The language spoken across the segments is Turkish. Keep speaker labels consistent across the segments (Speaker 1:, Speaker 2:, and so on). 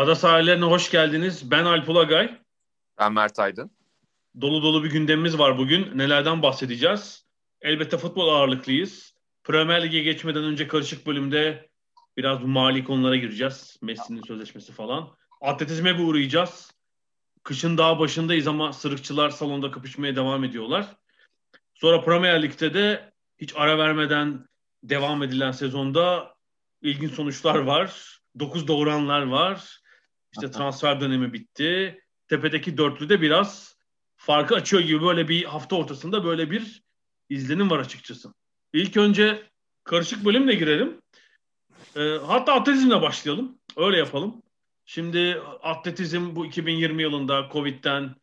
Speaker 1: Ada sahillerine hoş geldiniz. Ben Alp Ulagay.
Speaker 2: Ben Mert Aydın.
Speaker 1: Dolu dolu bir gündemimiz var bugün. Nelerden bahsedeceğiz? Elbette futbol ağırlıklıyız. Premier Lig'e geçmeden önce karışık bölümde biraz bu mali konulara gireceğiz. Messi'nin sözleşmesi falan. Atletizme bir uğrayacağız. Kışın daha başındayız ama sırıkçılar salonda kapışmaya devam ediyorlar. Sonra Premier Lig'de de hiç ara vermeden devam edilen sezonda ilginç sonuçlar var. Dokuz doğuranlar var. İşte transfer dönemi bitti. Tepedeki dörtlü de biraz farkı açıyor gibi böyle bir hafta ortasında böyle bir izlenim var açıkçası. İlk önce karışık bölümle girelim. E, hatta atletizmle başlayalım. Öyle yapalım. Şimdi atletizm bu 2020 yılında Covid'den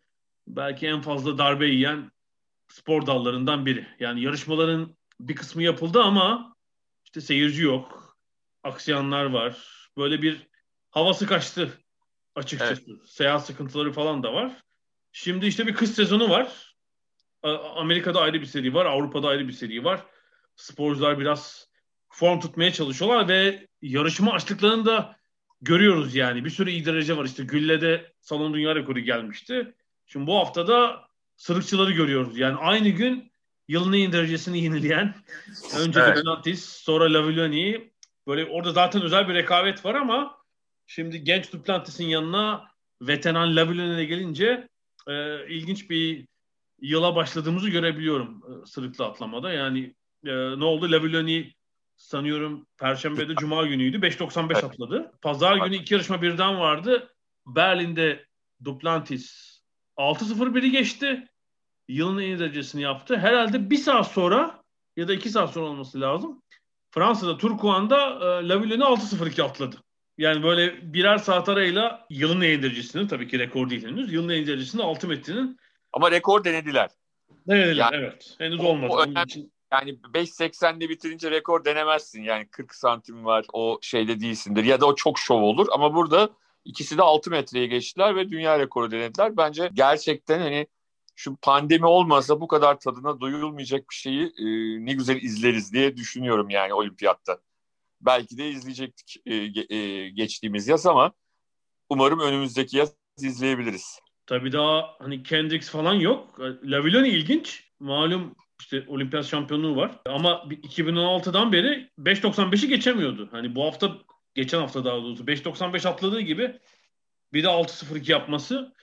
Speaker 1: belki en fazla darbe yiyen spor dallarından biri. Yani yarışmaların bir kısmı yapıldı ama işte seyirci yok. Aksiyanlar var. Böyle bir havası kaçtı açıkçası. Evet. Seyahat sıkıntıları falan da var. Şimdi işte bir kış sezonu var. Amerika'da ayrı bir seri var. Avrupa'da ayrı bir seri var. Sporcular biraz form tutmaya çalışıyorlar ve yarışma açtıklarını da görüyoruz yani. Bir sürü iyi derece var. İşte Gülle'de salon dünya rekoru gelmişti. Şimdi bu haftada sırıkçıları görüyoruz. Yani aynı gün yılın en derecesini yenileyen önce evet. Duplantis sonra Lavilloni böyle orada zaten özel bir rekabet var ama şimdi genç Duplantis'in yanına veteran Lavilloni'ye gelince e, ilginç bir yıla başladığımızı görebiliyorum e, sırıklı atlamada. Yani e, ne oldu? Lavilloni sanıyorum Perşembe'de Cuma günüydü. 5.95 evet. atladı. Pazar günü iki yarışma birden vardı. Berlin'de Duplantis 6-0 biri geçti. Yılın en iyi derecesini yaptı. Herhalde bir saat sonra ya da iki saat sonra olması lazım. Fransa'da Turkuan'da e, Lavillon'i 6-0-2 atladı. Yani böyle birer saat arayla yılın derecesini tabii ki rekor değil henüz. Yılın derecesini 6 metrinin.
Speaker 2: Ama rekor denediler.
Speaker 1: Denediler yani, evet. Henüz olmadı. O, o önemli,
Speaker 2: için yani 5.80'de bitirince rekor denemezsin. Yani 40 santim var o şeyde değilsindir. Ya da o çok şov olur. Ama burada ikisi de 6 metreye geçtiler ve dünya rekoru denediler. Bence gerçekten hani şu pandemi olmasa bu kadar tadına doyulmayacak bir şeyi e, ne güzel izleriz diye düşünüyorum yani olimpiyatta. Belki de izleyecektik e, e, geçtiğimiz yaz ama umarım önümüzdeki yaz izleyebiliriz.
Speaker 1: Tabii daha hani Kendricks falan yok. Lavilloni ilginç. Malum işte olimpiyat şampiyonluğu var. Ama 2016'dan beri 5.95'i geçemiyordu. Hani bu hafta geçen hafta daha doğrusu 5.95 atladığı gibi bir de 6.02 yapması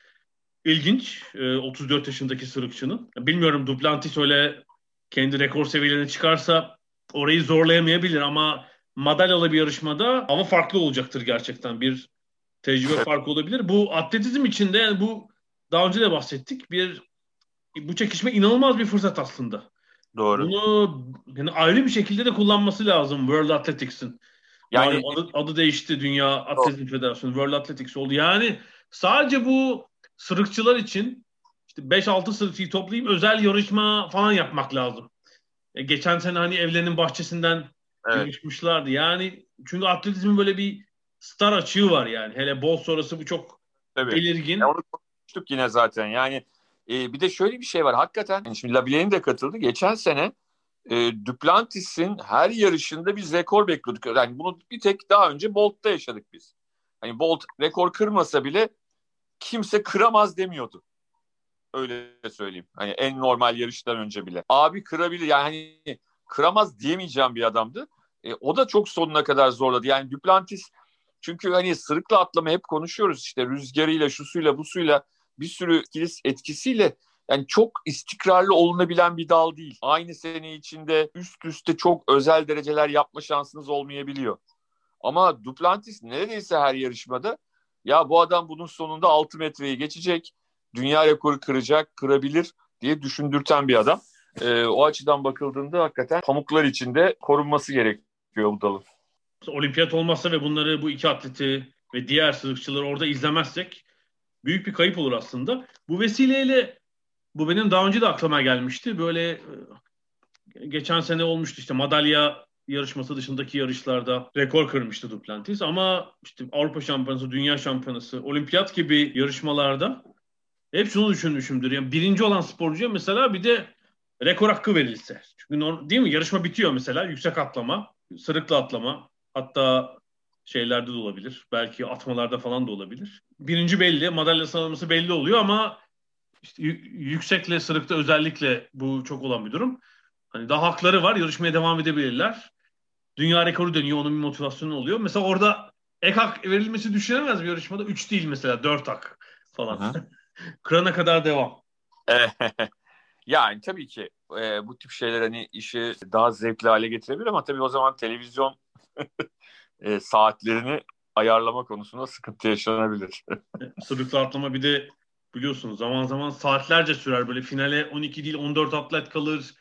Speaker 1: ilginç. E, 34 yaşındaki sırıkçının. Bilmiyorum Duplantis öyle kendi rekor seviyelerine çıkarsa orayı zorlayamayabilir ama madalyalı bir yarışmada ama farklı olacaktır gerçekten. Bir tecrübe farkı olabilir. Bu atletizm içinde yani bu daha önce de bahsettik. Bir bu çekişme inanılmaz bir fırsat aslında.
Speaker 2: Doğru.
Speaker 1: Bunu yani ayrı bir şekilde de kullanması lazım World Athletics'in. Yani, yani adı, adı değişti Dünya Atletizm Federasyonu World Athletics oldu. Yani sadece bu sırıkçılar için işte 5-6 sırıkçıyı toplayıp özel yarışma falan yapmak lazım. E, geçen sene hani evlerinin bahçesinden evet. yarışmışlardı. Yani çünkü atletizmin böyle bir star açığı var yani. Hele bol sonrası bu çok Tabii. belirgin.
Speaker 2: Ya onu konuştuk yine zaten. Yani e, bir de şöyle bir şey var. Hakikaten şimdi Labile'nin de katıldı. Geçen sene e, Duplantis'in her yarışında biz rekor bekliyorduk. Yani bunu bir tek daha önce Bolt'ta yaşadık biz. Hani Bolt rekor kırmasa bile kimse kıramaz demiyordu. Öyle söyleyeyim. Hani en normal yarıştan önce bile. Abi kırabilir yani hani kıramaz diyemeyeceğim bir adamdı. E, o da çok sonuna kadar zorladı. Yani Duplantis çünkü hani sırıkla atlama hep konuşuyoruz işte rüzgarıyla, şu suyla, bu suyla bir sürü etkisiyle yani çok istikrarlı olunabilen bir dal değil. Aynı sene içinde üst üste çok özel dereceler yapma şansınız olmayabiliyor. Ama Duplantis neredeyse her yarışmada ya bu adam bunun sonunda 6 metreyi geçecek, dünya rekoru kıracak, kırabilir diye düşündürten bir adam. E, o açıdan bakıldığında hakikaten pamuklar içinde korunması gerekiyor bu dalın.
Speaker 1: Olimpiyat olmazsa ve bunları bu iki atleti ve diğer sırıkçıları orada izlemezsek büyük bir kayıp olur aslında. Bu vesileyle bu benim daha önce de aklıma gelmişti. Böyle e, geçen sene olmuştu işte madalya yarışması dışındaki yarışlarda rekor kırmıştı Duplantis ama işte Avrupa Şampiyonası, Dünya Şampiyonası, Olimpiyat gibi yarışmalarda hep şunu düşünmüşümdür. Yani birinci olan sporcuya mesela bir de rekor hakkı verilse. Çünkü değil mi? Yarışma bitiyor mesela. Yüksek atlama, sırıkla atlama. Hatta şeylerde de olabilir. Belki atmalarda falan da olabilir. Birinci belli, madalya sıralaması belli oluyor ama işte yüksekle sırıkta özellikle bu çok olan bir durum. Hani daha hakları var, yarışmaya devam edebilirler. Dünya rekoru dönüyor, onun bir motivasyonu oluyor. Mesela orada ek hak verilmesi düşünemez bir yarışmada. Üç değil mesela, dört hak falan. Kırana kadar devam.
Speaker 2: yani tabii ki e, bu tip şeyler hani işi daha zevkli hale getirebilir ama tabii o zaman televizyon e, saatlerini ayarlama konusunda sıkıntı yaşanabilir.
Speaker 1: Sırıklı atlama bir de biliyorsunuz zaman zaman saatlerce sürer. Böyle finale 12 değil 14 atlet kalır.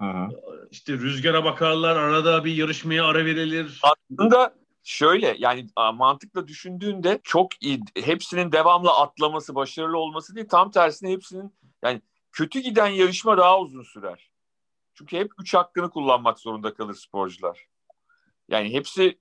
Speaker 1: Hı-hı. İşte rüzgara bakarlar. Arada bir yarışmaya ara verilir.
Speaker 2: Aslında şöyle yani mantıkla düşündüğünde çok iyi. Hepsinin devamlı atlaması, başarılı olması değil. Tam tersine hepsinin yani kötü giden yarışma daha uzun sürer. Çünkü hep üç hakkını kullanmak zorunda kalır sporcular. Yani hepsi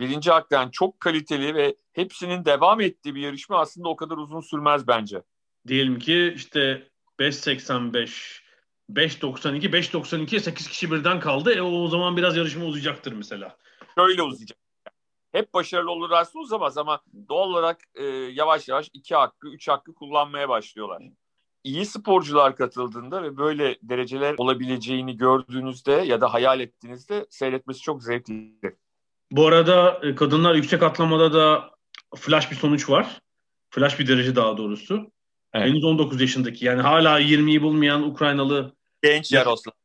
Speaker 2: birinci haktan çok kaliteli ve hepsinin devam ettiği bir yarışma aslında o kadar uzun sürmez bence.
Speaker 1: Diyelim ki işte 5.85, 5.92, 5.92'ye 8 kişi birden kaldı. E o zaman biraz yarışma uzayacaktır mesela.
Speaker 2: Şöyle uzayacak. Hep başarılı olur aslında uzamaz ama doğal olarak e, yavaş yavaş iki hakkı, üç hakkı kullanmaya başlıyorlar. İyi sporcular katıldığında ve böyle dereceler olabileceğini gördüğünüzde ya da hayal ettiğinizde seyretmesi çok zevkli.
Speaker 1: Bu arada e, kadınlar yüksek atlamada da flash bir sonuç var. Flash bir derece daha doğrusu. Evet. Henüz 19 yaşındaki yani hala 20'yi bulmayan Ukraynalı
Speaker 2: genç Yaroslav.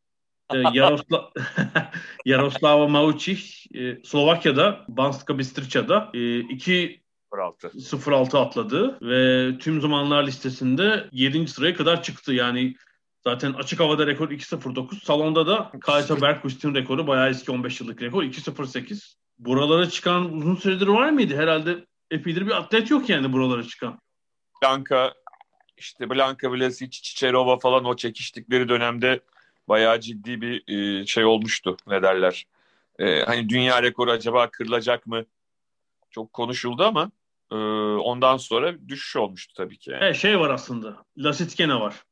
Speaker 1: E, Yarosla Yaroslava Maučić e, Slovakya'da Banska Bystrica'da 2 06 atladı ve tüm zamanlar listesinde 7. sıraya kadar çıktı. Yani zaten açık havada rekor 2.09. Salonda da Kajsa Bergquist'in rekoru bayağı eski 15 yıllık rekor 2.08 buralara çıkan uzun süredir var mıydı? Herhalde epeydir bir atlet yok yani buralara çıkan.
Speaker 2: Blanka işte Blanka Vlasic, Çiçerova falan o çekiştikleri dönemde bayağı ciddi bir e, şey olmuştu. Ne derler? E, hani dünya rekoru acaba kırılacak mı? Çok konuşuldu ama e, ondan sonra düşüş olmuştu tabii ki.
Speaker 1: Yani. Evet, şey var aslında. Lasitkene var.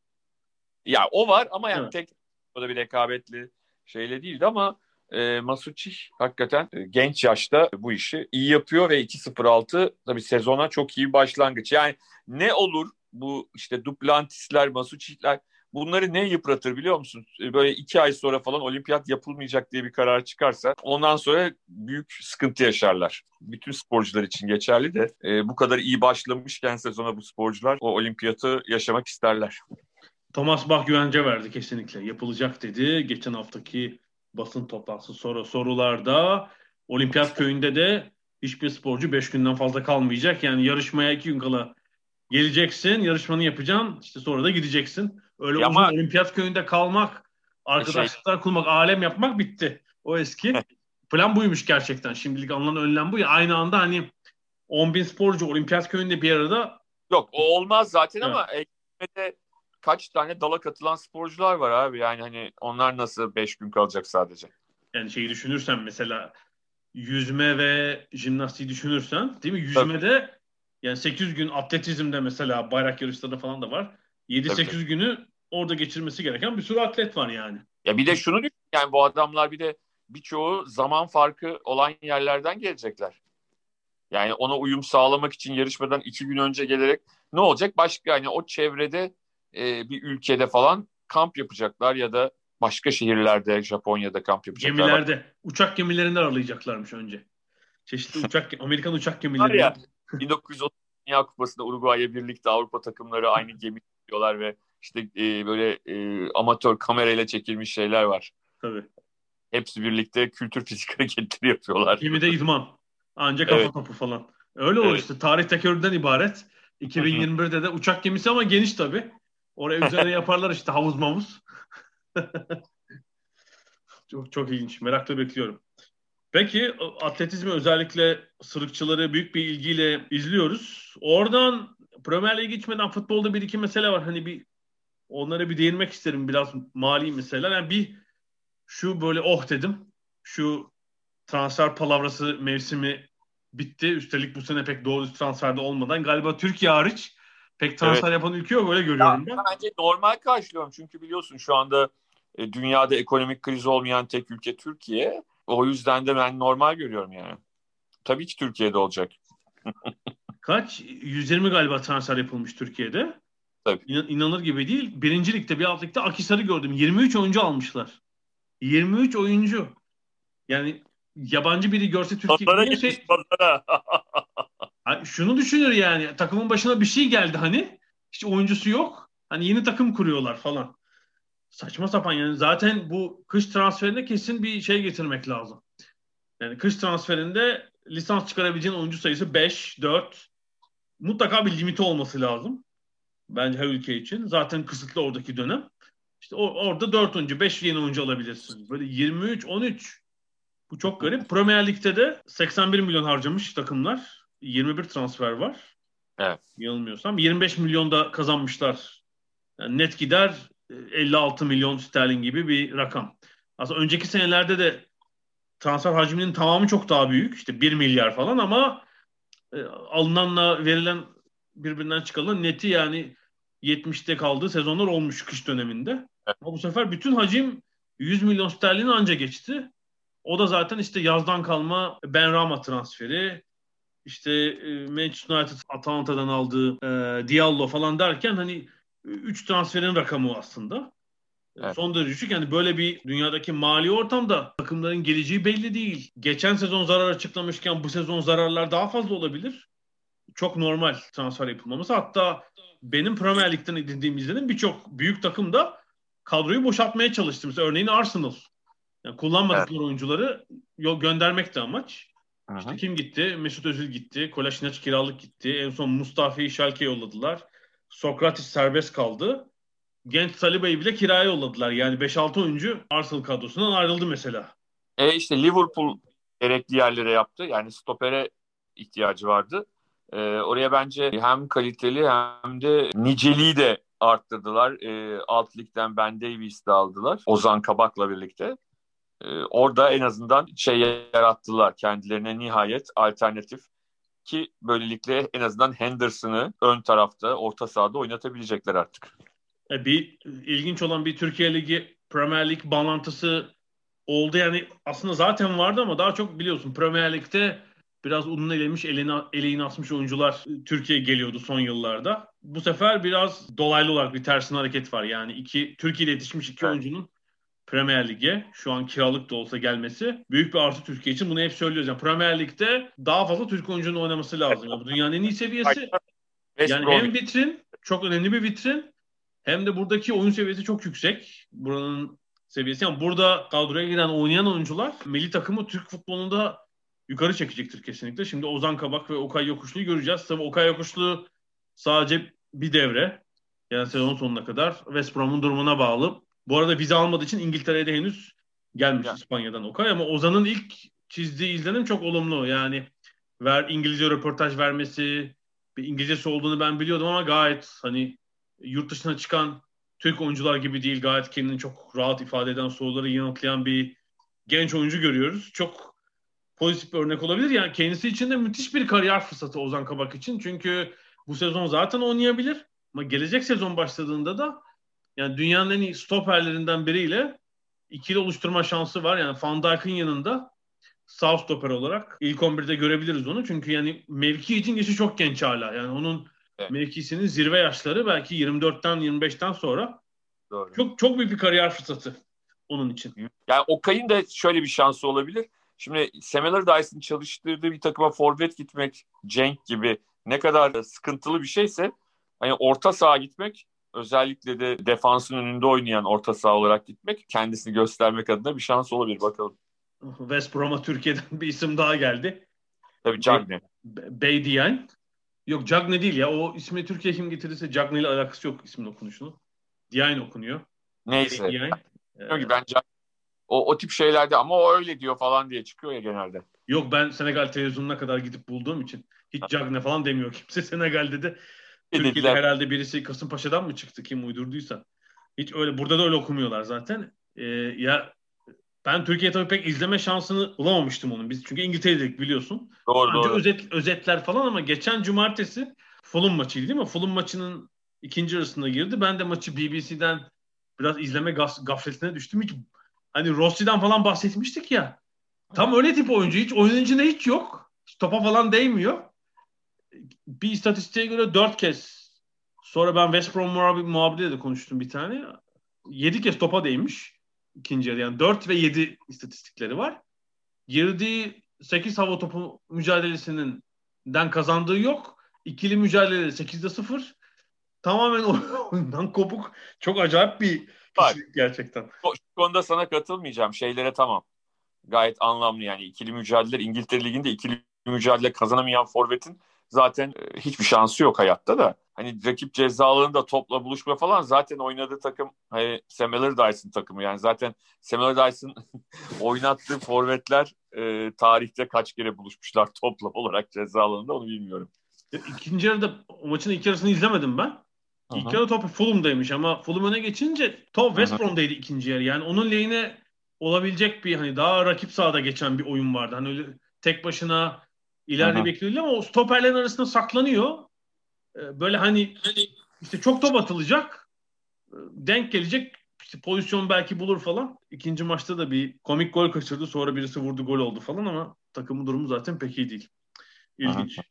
Speaker 2: Ya o var ama yani evet. tek o da bir rekabetli şeyle değildi ama e, Masucci hakikaten e, genç yaşta bu işi iyi yapıyor ve 2-0-6 tabii sezona çok iyi başlangıç. Yani ne olur bu işte Duplantisler, Masucci'ler bunları ne yıpratır biliyor musun? E, böyle iki ay sonra falan olimpiyat yapılmayacak diye bir karar çıkarsa ondan sonra büyük sıkıntı yaşarlar. Bütün sporcular için geçerli de e, bu kadar iyi başlamışken sezona bu sporcular o olimpiyatı yaşamak isterler.
Speaker 1: Thomas Bach güvence verdi kesinlikle. Yapılacak dedi. Geçen haftaki basın toplantısı sonra sorularda olimpiyat köyünde de hiçbir sporcu 5 günden fazla kalmayacak. Yani yarışmaya 2 gün kala geleceksin, yarışmanı yapacaksın, işte sonra da gideceksin. Öyle ya uzun ama... olimpiyat köyünde kalmak, arkadaşlıklar şey... kurmak, alem yapmak bitti. O eski. Plan buymuş gerçekten. Şimdilik alınan önlem bu ya. Aynı anda hani 10 bin sporcu olimpiyat köyünde bir arada
Speaker 2: Yok o olmaz zaten evet. ama ekmede kaç tane dala katılan sporcular var abi. Yani hani onlar nasıl 5 gün kalacak sadece?
Speaker 1: Yani şeyi düşünürsen mesela yüzme ve jimnastiği düşünürsen değil mi? Yüzmede Tabii. yani 800 gün atletizmde mesela bayrak yarışları falan da var. 7-8 günü orada geçirmesi gereken bir sürü atlet var yani.
Speaker 2: Ya bir de şunu düşün yani bu adamlar bir de birçoğu zaman farkı olan yerlerden gelecekler. Yani ona uyum sağlamak için yarışmadan iki gün önce gelerek ne olacak? Başka yani o çevrede e, bir ülkede falan kamp yapacaklar ya da başka şehirlerde Japonya'da kamp yapacaklar.
Speaker 1: Gemilerde. Uçak gemilerinde aralayacaklarmış önce. Çeşitli uçak Amerikan uçak gemileri. ya
Speaker 2: 1930 Dünya Kupası'nda Uruguay'a birlikte Avrupa takımları aynı gemi diyorlar ve işte e, böyle e, amatör kamerayla çekilmiş şeyler var.
Speaker 1: Tabii.
Speaker 2: Hepsi birlikte kültür fizik hareketleri yapıyorlar.
Speaker 1: Gemide idman. Ancak kafa evet. topu falan. Öyle evet. o işte. Tarih tekerrürden ibaret. 2021'de de uçak gemisi ama geniş tabii. Oraya üzerine yaparlar işte havuz mavuz. çok çok ilginç. Merakla bekliyorum. Peki atletizmi özellikle sırıkçıları büyük bir ilgiyle izliyoruz. Oradan Premier Lig'e geçmeden futbolda bir iki mesele var. Hani bir onlara bir değinmek isterim biraz mali meseleler. Yani bir şu böyle oh dedim. Şu transfer palavrası mevsimi bitti. Üstelik bu sene pek doğru transferde olmadan galiba Türkiye hariç pek transfer evet. yapan ülke yok öyle görüyorum
Speaker 2: ya, ben. Bence normal karşılıyorum çünkü biliyorsun şu anda e, dünyada ekonomik kriz olmayan tek ülke Türkiye. O yüzden de ben normal görüyorum yani. Tabii ki Türkiye'de olacak.
Speaker 1: Kaç? 120 galiba transfer yapılmış Türkiye'de.
Speaker 2: Tabii.
Speaker 1: İnan, inanılır gibi değil. Birinci ligde bir alt ligde Akisar'ı gördüm. 23 oyuncu almışlar. 23 oyuncu. Yani yabancı biri görse Türkiye'de şey... şunu düşünür yani takımın başına bir şey geldi hani hiç oyuncusu yok. Hani yeni takım kuruyorlar falan. Saçma sapan yani zaten bu kış transferine kesin bir şey getirmek lazım. Yani kış transferinde lisans çıkarabileceğin oyuncu sayısı 5, 4 mutlaka bir limiti olması lazım. Bence her ülke için. Zaten kısıtlı oradaki dönem. İşte orada 4 oyuncu, 5 yeni oyuncu alabilirsin. Böyle 23, 13 bu çok garip. Premier Lig'de de 81 milyon harcamış takımlar. 21 transfer var.
Speaker 2: Evet.
Speaker 1: Yanılmıyorsam. 25 milyon da kazanmışlar. Yani net gider 56 milyon sterlin gibi bir rakam. Aslında önceki senelerde de transfer hacminin tamamı çok daha büyük. İşte 1 milyar falan ama e, alınanla verilen birbirinden çıkanla neti yani 70'te kaldığı sezonlar olmuş kış döneminde. Evet. Ama bu sefer bütün hacim 100 milyon sterlin anca geçti. O da zaten işte yazdan kalma Ben Rama transferi, işte e, Manchester United Atalanta'dan aldığı e, Diallo falan derken hani 3 transferin rakamı aslında. Evet. Son derece düşük. Yani böyle bir dünyadaki mali ortamda takımların geleceği belli değil. Geçen sezon zarar açıklamışken bu sezon zararlar daha fazla olabilir. Çok normal transfer yapılmaması. Hatta benim Premier Lig'den edindiğim izledim birçok büyük takım da kadroyu boşaltmaya çalıştı. Mesela örneğin Arsenal. Yani kullanmadıkları evet. oyuncuları yol göndermek de amaç. Aha. İşte kim gitti? Mesut Özil gitti. Kolaşinac kiralık gitti. En son Mustafa'yı Schalke yolladılar. Sokratis serbest kaldı. Genç Saliba'yı bile kiraya yolladılar. Yani 5-6 oyuncu Arsenal kadrosundan ayrıldı mesela.
Speaker 2: E işte Liverpool gerekli yerlere yaptı. Yani stopere ihtiyacı vardı. E, oraya bence hem kaliteli hem de niceliği de arttırdılar. E, alt ligden Ben Davies'i de aldılar. Ozan Kabak'la birlikte. E, orada en azından şey yarattılar kendilerine nihayet alternatif ki böylelikle en azından Henderson'ı ön tarafta, orta sahada oynatabilecekler artık.
Speaker 1: E, bir ilginç olan bir Türkiye Ligi Premier Lig bağlantısı oldu. Yani aslında zaten vardı ama daha çok biliyorsun Premier Lig'de biraz unun elemiş, eline, eleğini asmış oyuncular Türkiye geliyordu son yıllarda. Bu sefer biraz dolaylı olarak bir tersine hareket var. Yani iki Türkiye'de yetişmiş iki evet. oyuncunun Premier Lig'e şu an kiralık da olsa gelmesi büyük bir artı Türkiye için. Bunu hep söylüyoruz. Yani Premier Lig'de daha fazla Türk oyuncunun oynaması lazım. Yani bu dünyanın en iyi seviyesi. Yani hem vitrin, çok önemli bir vitrin hem de buradaki oyun seviyesi çok yüksek. Buranın seviyesi. Yani burada kadroya giren oynayan oyuncular milli takımı Türk futbolunda yukarı çekecektir kesinlikle. Şimdi Ozan Kabak ve Okay Yokuşlu'yu göreceğiz. Tabii Okay Yokuşlu sadece bir devre. Yani sezon sonuna kadar West Brom'un durumuna bağlı. Bu arada vize almadığı için İngiltere'de henüz gelmiş yani. İspanya'dan Okay ama Ozan'ın ilk çizdiği izlenim çok olumlu. Yani ver İngilizce röportaj vermesi, bir İngilizcesi olduğunu ben biliyordum ama gayet hani yurt dışına çıkan Türk oyuncular gibi değil. Gayet kendini çok rahat ifade eden soruları yanıtlayan bir genç oyuncu görüyoruz. Çok pozitif bir örnek olabilir. Yani kendisi için de müthiş bir kariyer fırsatı Ozan Kabak için. Çünkü bu sezon zaten oynayabilir. Ama gelecek sezon başladığında da yani dünyanın en iyi stoperlerinden biriyle ikili oluşturma şansı var. Yani Van Dijk'ın yanında sağ stoper olarak ilk 11'de görebiliriz onu. Çünkü yani mevki için yaşı çok genç hala. Yani onun evet. mevkisinin zirve yaşları belki 24'ten 25'ten sonra Doğru. çok çok büyük bir kariyer fırsatı onun için.
Speaker 2: Yani Okay'ın da şöyle bir şansı olabilir. Şimdi Sam Allardyce'ın çalıştırdığı bir takıma forvet gitmek, Cenk gibi ne kadar sıkıntılı bir şeyse hani orta saha gitmek özellikle de defansın önünde oynayan orta saha olarak gitmek kendisini göstermek adına bir şans olabilir bakalım.
Speaker 1: West Brom'a Türkiye'den bir isim daha geldi.
Speaker 2: Tabii Cagne.
Speaker 1: Beydiyen. Yok Cagne değil ya. O ismi Türkiye kim getirirse Cagne ile alakası yok ismin okunuşunu. Diyan okunuyor.
Speaker 2: Neyse. Diyan. Ee, bence o, o tip şeylerde ama o öyle diyor falan diye çıkıyor ya genelde.
Speaker 1: Yok ben Senegal televizyonuna kadar gidip bulduğum için hiç Cagne falan demiyor kimse Senegal'de de. Türkiye'de dediler. herhalde birisi Kasımpaşa'dan mı çıktı kim uydurduysa. Hiç öyle burada da öyle okumuyorlar zaten. Ee, ya ben Türkiye tabii pek izleme şansını bulamamıştım onun. Biz çünkü İngiltere'dedik biliyorsun.
Speaker 2: Doğru Sadece doğru.
Speaker 1: Özet, özetler falan ama geçen cumartesi Fulham maçıydı değil mi? Fulham maçının ikinci arasında girdi. Ben de maçı BBC'den biraz izleme gaf gafletine düştüm. Hiç hani Rossi'den falan bahsetmiştik ya. Tam öyle tip oyuncu. Hiç oyuncunda hiç yok. Topa falan değmiyor. Bir istatistiğe göre dört kez sonra ben West Brom muhabiriyle de konuştum bir tane. Yedi kez topa değmiş. İkinci yarı yani dört ve yedi istatistikleri var. Girdiği sekiz hava topu mücadelesinin den kazandığı yok. İkili mücadele 8'de 0. Tamamen oyundan kopuk. Çok acayip bir kişilik gerçekten.
Speaker 2: Şu konuda sana katılmayacağım. Şeylere tamam gayet anlamlı yani ikili mücadele İngiltere Ligi'nde ikili mücadele kazanamayan forvetin zaten e, hiçbir şansı yok hayatta da. Hani rakip cezalarında topla buluşma falan zaten oynadığı takım hani Sam Allardyce'ın takımı yani zaten Sam Allardyce'ın oynattığı forvetler e, tarihte kaç kere buluşmuşlar toplam olarak ceza alanında onu bilmiyorum.
Speaker 1: İkinci yarıda o maçın ilk yarısını izlemedim ben. İlk yarı topu Fulham'daymış ama Fulham öne geçince top West Brom'daydı ikinci yarı. Yani onun lehine olabilecek bir hani daha rakip sahada geçen bir oyun vardı. Hani öyle tek başına ileride Aha. bekliyordu ama o stoperlerin arasında saklanıyor. Ee, böyle hani, hani işte çok top atılacak. Ee, denk gelecek işte pozisyon belki bulur falan. İkinci maçta da bir komik gol kaçırdı. Sonra birisi vurdu gol oldu falan ama takımın durumu zaten pek iyi değil. İlginç. Aha.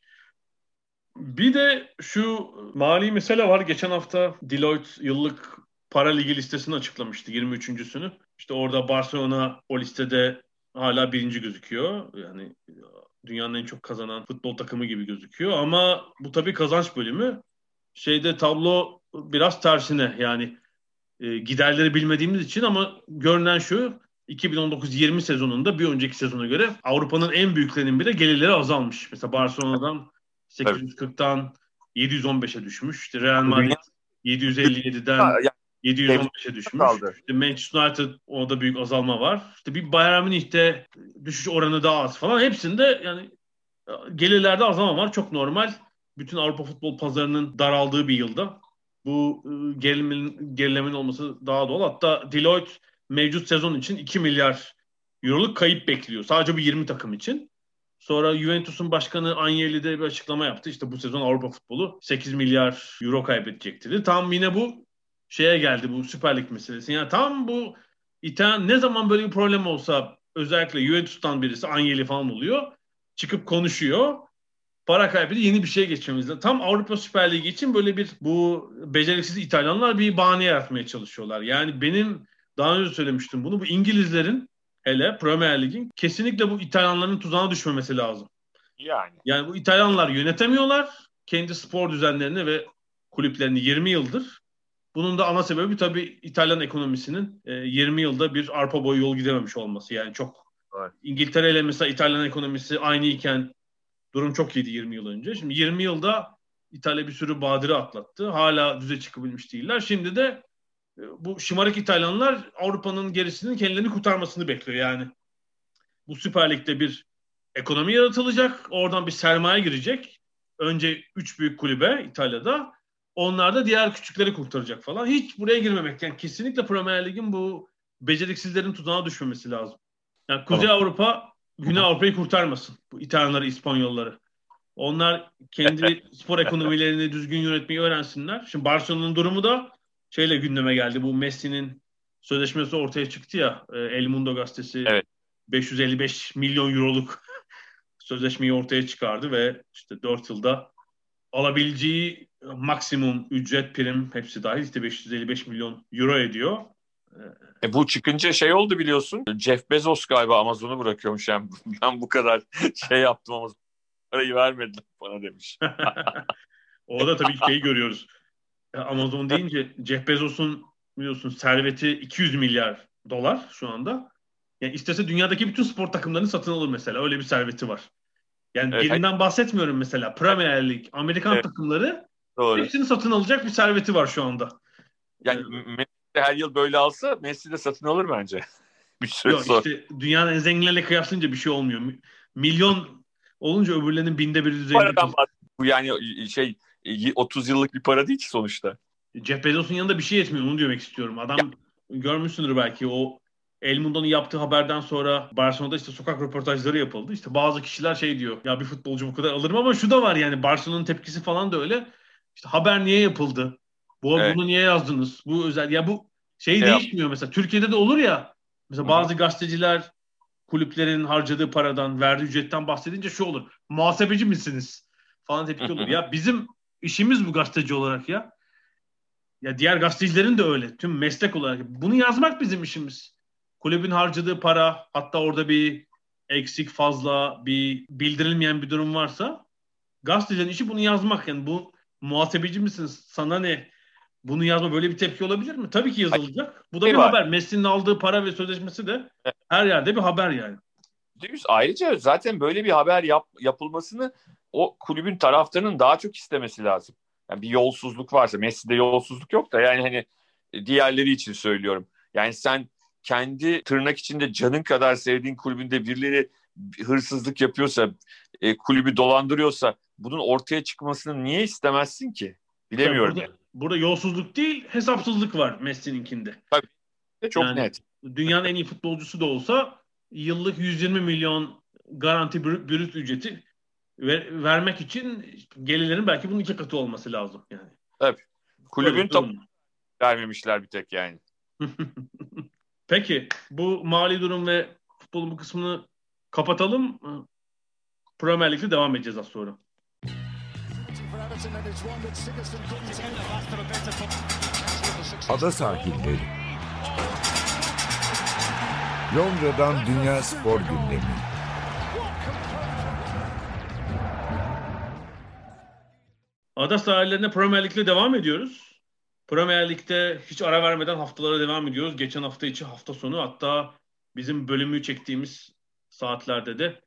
Speaker 1: Bir de şu mali mesele var. Geçen hafta Deloitte yıllık para ligi listesini açıklamıştı 23.sünü. İşte orada Barcelona o listede hala birinci gözüküyor. Yani dünyanın en çok kazanan futbol takımı gibi gözüküyor. Ama bu tabii kazanç bölümü. Şeyde tablo biraz tersine yani e, giderleri bilmediğimiz için ama görünen şu 2019-20 sezonunda bir önceki sezona göre Avrupa'nın en büyüklerinin bile gelirleri azalmış. Mesela Barcelona'dan 840'tan 715'e düşmüş. İşte Real Madrid 757'den 715'e düşmüş. Kaldı. İşte Manchester United orada büyük azalma var. İşte bir Bayern Münih'te düşüş oranı daha az falan. Hepsinde yani gelirlerde azalma var. Çok normal. Bütün Avrupa futbol pazarının daraldığı bir yılda bu e, gerilimin, gerilemin olması daha doğal. Hatta Deloitte mevcut sezon için 2 milyar euroluk kayıp bekliyor. Sadece bu 20 takım için. Sonra Juventus'un başkanı Agnelli de bir açıklama yaptı. İşte bu sezon Avrupa futbolu 8 milyar euro kaybedecektir. Tam yine bu şeye geldi bu Süper Lig meselesi. Yani tam bu İtalyan ne zaman böyle bir problem olsa özellikle Juventus'tan birisi Agnelli falan oluyor. Çıkıp konuşuyor. Para kaybediyor yeni bir şey geçmemiz lazım. Tam Avrupa Süper Ligi için böyle bir bu beceriksiz İtalyanlar bir bahane yaratmaya çalışıyorlar. Yani benim daha önce söylemiştim bunu. Bu İngilizlerin hele Premier Lig'in kesinlikle bu İtalyanların tuzağına düşmemesi lazım.
Speaker 2: Yani.
Speaker 1: Yani bu İtalyanlar yönetemiyorlar kendi spor düzenlerini ve kulüplerini 20 yıldır. Bunun da ana sebebi tabii İtalyan ekonomisinin 20 yılda bir arpa boyu yol gidememiş olması. Yani çok evet. İngiltere ile mesela İtalyan ekonomisi aynı iken durum çok iyiydi 20 yıl önce. Şimdi 20 yılda İtalya bir sürü badire atlattı. Hala düze çıkabilmiş değiller. Şimdi de e, bu şımarık İtalyanlar Avrupa'nın gerisinin kendilerini kurtarmasını bekliyor yani. Bu Süper Lig'de bir ekonomi yaratılacak. Oradan bir sermaye girecek. Önce üç büyük kulübe İtalya'da. Onlar da diğer küçükleri kurtaracak falan. Hiç buraya girmemek. Yani kesinlikle Premier Lig'in bu beceriksizlerin tuzağına düşmemesi lazım. Yani Kuzey tamam. Avrupa Güney Avrupa'yı kurtarmasın. Bu İtalyanları, İspanyolları. Onlar kendi spor ekonomilerini düzgün yönetmeyi öğrensinler. Şimdi Barcelona'nın durumu da şeyle gündeme geldi. Bu Messi'nin sözleşmesi ortaya çıktı ya. E, El Mundo gazetesi evet. 555 milyon euroluk sözleşmeyi ortaya çıkardı ve işte 4 yılda alabileceği maksimum ücret prim hepsi dahil işte 555 milyon euro ediyor.
Speaker 2: E bu çıkınca şey oldu biliyorsun. Jeff Bezos galiba Amazon'u bırakıyormuş yani. Ben bu kadar şey yaptım ama parayı vermediler bana demiş.
Speaker 1: Orada tabii şeyi görüyoruz. Amazon deyince Jeff Bezos'un biliyorsun serveti 200 milyar dolar şu anda. Yani istese dünyadaki bütün spor takımlarını satın alır mesela. Öyle bir serveti var. Yani evet, birinden bahsetmiyorum mesela. Premier Lig, Amerikan evet. takımları Doğru. hepsini satın alacak bir serveti var şu anda.
Speaker 2: Yani her yıl böyle alsa Messi de satın alır bence. bir süre Yok, sonra. Işte
Speaker 1: dünyanın en zenginlerle kıyaslayınca bir şey olmuyor. Milyon olunca öbürlerinin binde biri düzeyinde.
Speaker 2: Paradan bu yani şey 30 yıllık bir para değil ki sonuçta.
Speaker 1: Jeff Bezos'un yanında bir şey etmiyor onu demek istiyorum. Adam ya. görmüşsündür belki o El Mundo'nun yaptığı haberden sonra Barcelona'da işte sokak röportajları yapıldı. İşte bazı kişiler şey diyor. Ya bir futbolcu bu kadar alırım ama şu da var yani Barcelona'nın tepkisi falan da öyle. İşte haber niye yapıldı? Bu evet. bunu niye yazdınız? Bu özel ya bu şey evet. değişmiyor mesela. Türkiye'de de olur ya. Mesela bazı Hı-hı. gazeteciler kulüplerin harcadığı paradan, verdiği ücretten bahsedince şu olur. Muhasebeci misiniz? Falan tepki olur. ya bizim işimiz bu gazeteci olarak ya. Ya diğer gazetecilerin de öyle. Tüm meslek olarak. Bunu yazmak bizim işimiz. Kulübün harcadığı para hatta orada bir eksik fazla bir bildirilmeyen bir durum varsa gazetecilerin işi bunu yazmak. Yani bu muhasebeci misiniz? Sana ne? Bunu yazma böyle bir tepki olabilir mi? Tabii ki yazılacak. Bu da bir var. haber. Messi'nin aldığı para ve sözleşmesi de her yerde bir haber yani.
Speaker 2: Ayrıca zaten böyle bir haber yap, yapılmasını o kulübün taraftarının daha çok istemesi lazım. Yani bir yolsuzluk varsa Messi'de yolsuzluk yok da yani hani diğerleri için söylüyorum. Yani sen kendi tırnak içinde canın kadar sevdiğin kulübünde birileri hırsızlık yapıyorsa, e, kulübü dolandırıyorsa bunun ortaya çıkmasını niye istemezsin ki? Bilemiyorum.
Speaker 1: Burada, yani. burada yolsuzluk değil, hesapsızlık var Messi'ninkinde.
Speaker 2: Tabii. Çok yani, net.
Speaker 1: Dünyanın en iyi futbolcusu da olsa yıllık 120 milyon garanti brüt ücreti ver, vermek için gelirlerin belki bunun iki katı olması lazım yani.
Speaker 2: Tabii. Kulübün top vermemişler bir tek yani.
Speaker 1: Peki bu mali durum ve futbolun bu kısmını kapatalım. Premier Lig'de devam edeceğiz az sonra.
Speaker 3: Ada sahilleri. Londra'dan Dünya Spor Gündemi.
Speaker 1: Ada sahillerine Premier Lig'le devam ediyoruz. Premier Lig'de hiç ara vermeden haftalara devam ediyoruz. Geçen hafta içi hafta sonu hatta bizim bölümü çektiğimiz saatlerde de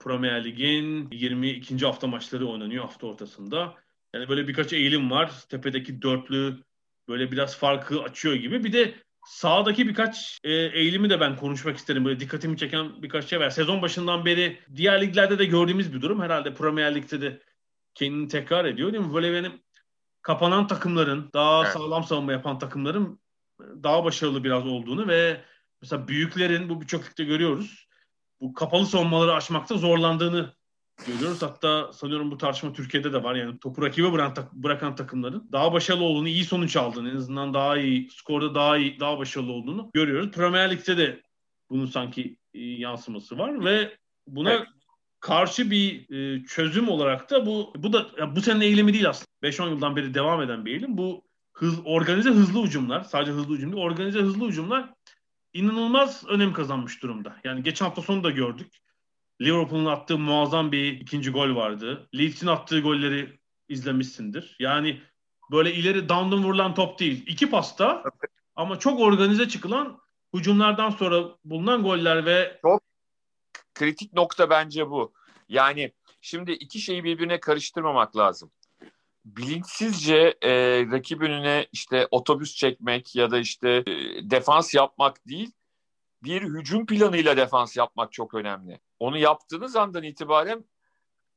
Speaker 1: Premier Lig'in 22. hafta maçları oynanıyor hafta ortasında. Yani böyle birkaç eğilim var. Tepedeki dörtlü böyle biraz farkı açıyor gibi. Bir de sağdaki birkaç e, eğilimi de ben konuşmak isterim. Böyle dikkatimi çeken birkaç şey var. Sezon başından beri diğer liglerde de gördüğümüz bir durum. Herhalde Premier Lig'de de kendini tekrar ediyor değil mi? Böyle benim kapanan takımların, daha evet. sağlam savunma yapan takımların daha başarılı biraz olduğunu ve mesela büyüklerin bu birçok ligde görüyoruz. Bu kapalı savunmaları aşmakta zorlandığını görüyoruz. Hatta sanıyorum bu tartışma Türkiye'de de var. Yani topu rakibe bırakan, bırakan takımların daha başarılı olduğunu, iyi sonuç aldığını, en azından daha iyi, skorda daha iyi, daha başarılı olduğunu görüyoruz. Premier Lig'de de bunun sanki e, yansıması var ve buna evet karşı bir e, çözüm olarak da bu bu da bu senin eylemi değil aslında. 5-10 yıldan beri devam eden bir eylem. Bu hız, organize hızlı ucumlar, sadece hızlı ucum değil, organize hızlı ucumlar inanılmaz önem kazanmış durumda. Yani geçen hafta sonu da gördük. Liverpool'un attığı muazzam bir ikinci gol vardı. Leeds'in attığı golleri izlemişsindir. Yani böyle ileri down'dan vurulan top değil. İki pasta ama çok organize çıkılan hücumlardan sonra bulunan goller ve
Speaker 2: çok kritik nokta bence bu. Yani şimdi iki şeyi birbirine karıştırmamak lazım. Bilinçsizce e, rakip önüne işte otobüs çekmek ya da işte e, defans yapmak değil, bir hücum planıyla defans yapmak çok önemli. Onu yaptığınız andan itibaren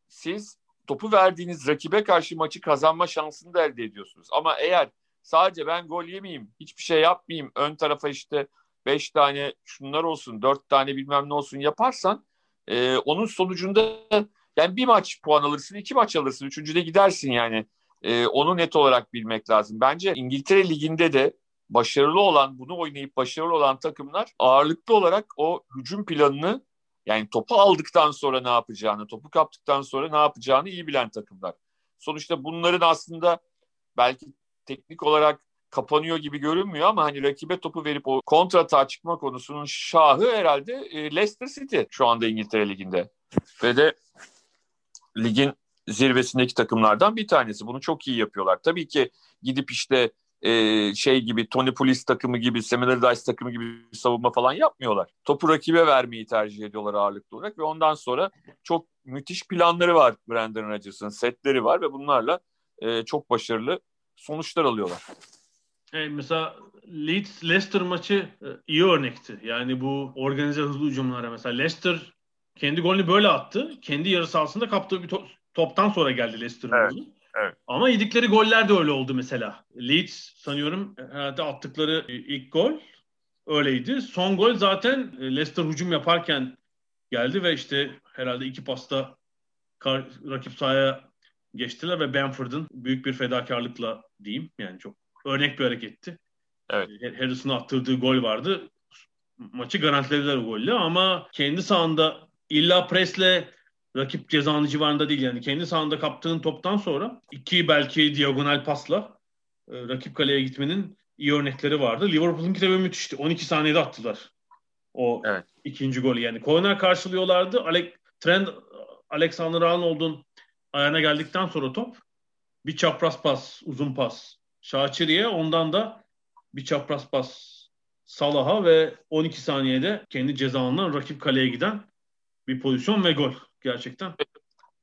Speaker 2: siz topu verdiğiniz rakibe karşı maçı kazanma şansını da elde ediyorsunuz. Ama eğer sadece ben gol yemeyeyim, hiçbir şey yapmayayım, ön tarafa işte beş tane şunlar olsun, dört tane bilmem ne olsun yaparsan e, onun sonucunda yani bir maç puan alırsın, iki maç alırsın, üçüncüde gidersin yani. E, onu net olarak bilmek lazım. Bence İngiltere Ligi'nde de başarılı olan, bunu oynayıp başarılı olan takımlar ağırlıklı olarak o hücum planını yani topu aldıktan sonra ne yapacağını, topu kaptıktan sonra ne yapacağını iyi bilen takımlar. Sonuçta bunların aslında belki teknik olarak kapanıyor gibi görünmüyor ama hani rakibe topu verip o kontrata çıkma konusunun şahı herhalde e, Leicester City şu anda İngiltere Ligi'nde. Ve de ligin zirvesindeki takımlardan bir tanesi. Bunu çok iyi yapıyorlar. Tabii ki gidip işte e, şey gibi Tony Pulis takımı gibi, Seminole Dice takımı gibi savunma falan yapmıyorlar. Topu rakibe vermeyi tercih ediyorlar ağırlıklı olarak ve ondan sonra çok müthiş planları var Brandon Rodgers'ın, setleri var ve bunlarla e, çok başarılı sonuçlar alıyorlar.
Speaker 1: E, mesela Leeds Leicester maçı e, iyi örnekti. Yani bu organize hızlı hücumlara mesela Leicester kendi golünü böyle attı. Kendi yarı sahasında kaptığı bir to- toptan sonra geldi Leicester'ın
Speaker 2: evet,
Speaker 1: golü.
Speaker 2: Evet.
Speaker 1: Ama yedikleri goller de öyle oldu mesela. Leeds sanıyorum herhalde attıkları ilk gol öyleydi. Son gol zaten e, Leicester hücum yaparken geldi ve işte herhalde iki pasta rakip sahaya geçtiler ve Bamford'un büyük bir fedakarlıkla diyeyim yani çok örnek bir hareketti.
Speaker 2: Evet.
Speaker 1: Harrison'ın attırdığı gol vardı. Maçı garantilediler o golle ama kendi sahanda illa presle rakip cezanı civarında değil yani kendi sahanda kaptığın toptan sonra iki belki diagonal pasla e, rakip kaleye gitmenin iyi örnekleri vardı. Liverpool'unki de müthişti. 12 saniyede attılar. O evet. ikinci golü yani. Korner karşılıyorlardı. Alec, Trend Alexander Arnold'un ayağına geldikten sonra top bir çapraz pas, uzun pas Şaçiri'ye ondan da bir çapraz pas Salah'a ve 12 saniyede kendi cezanından rakip kaleye giden bir pozisyon ve gol gerçekten.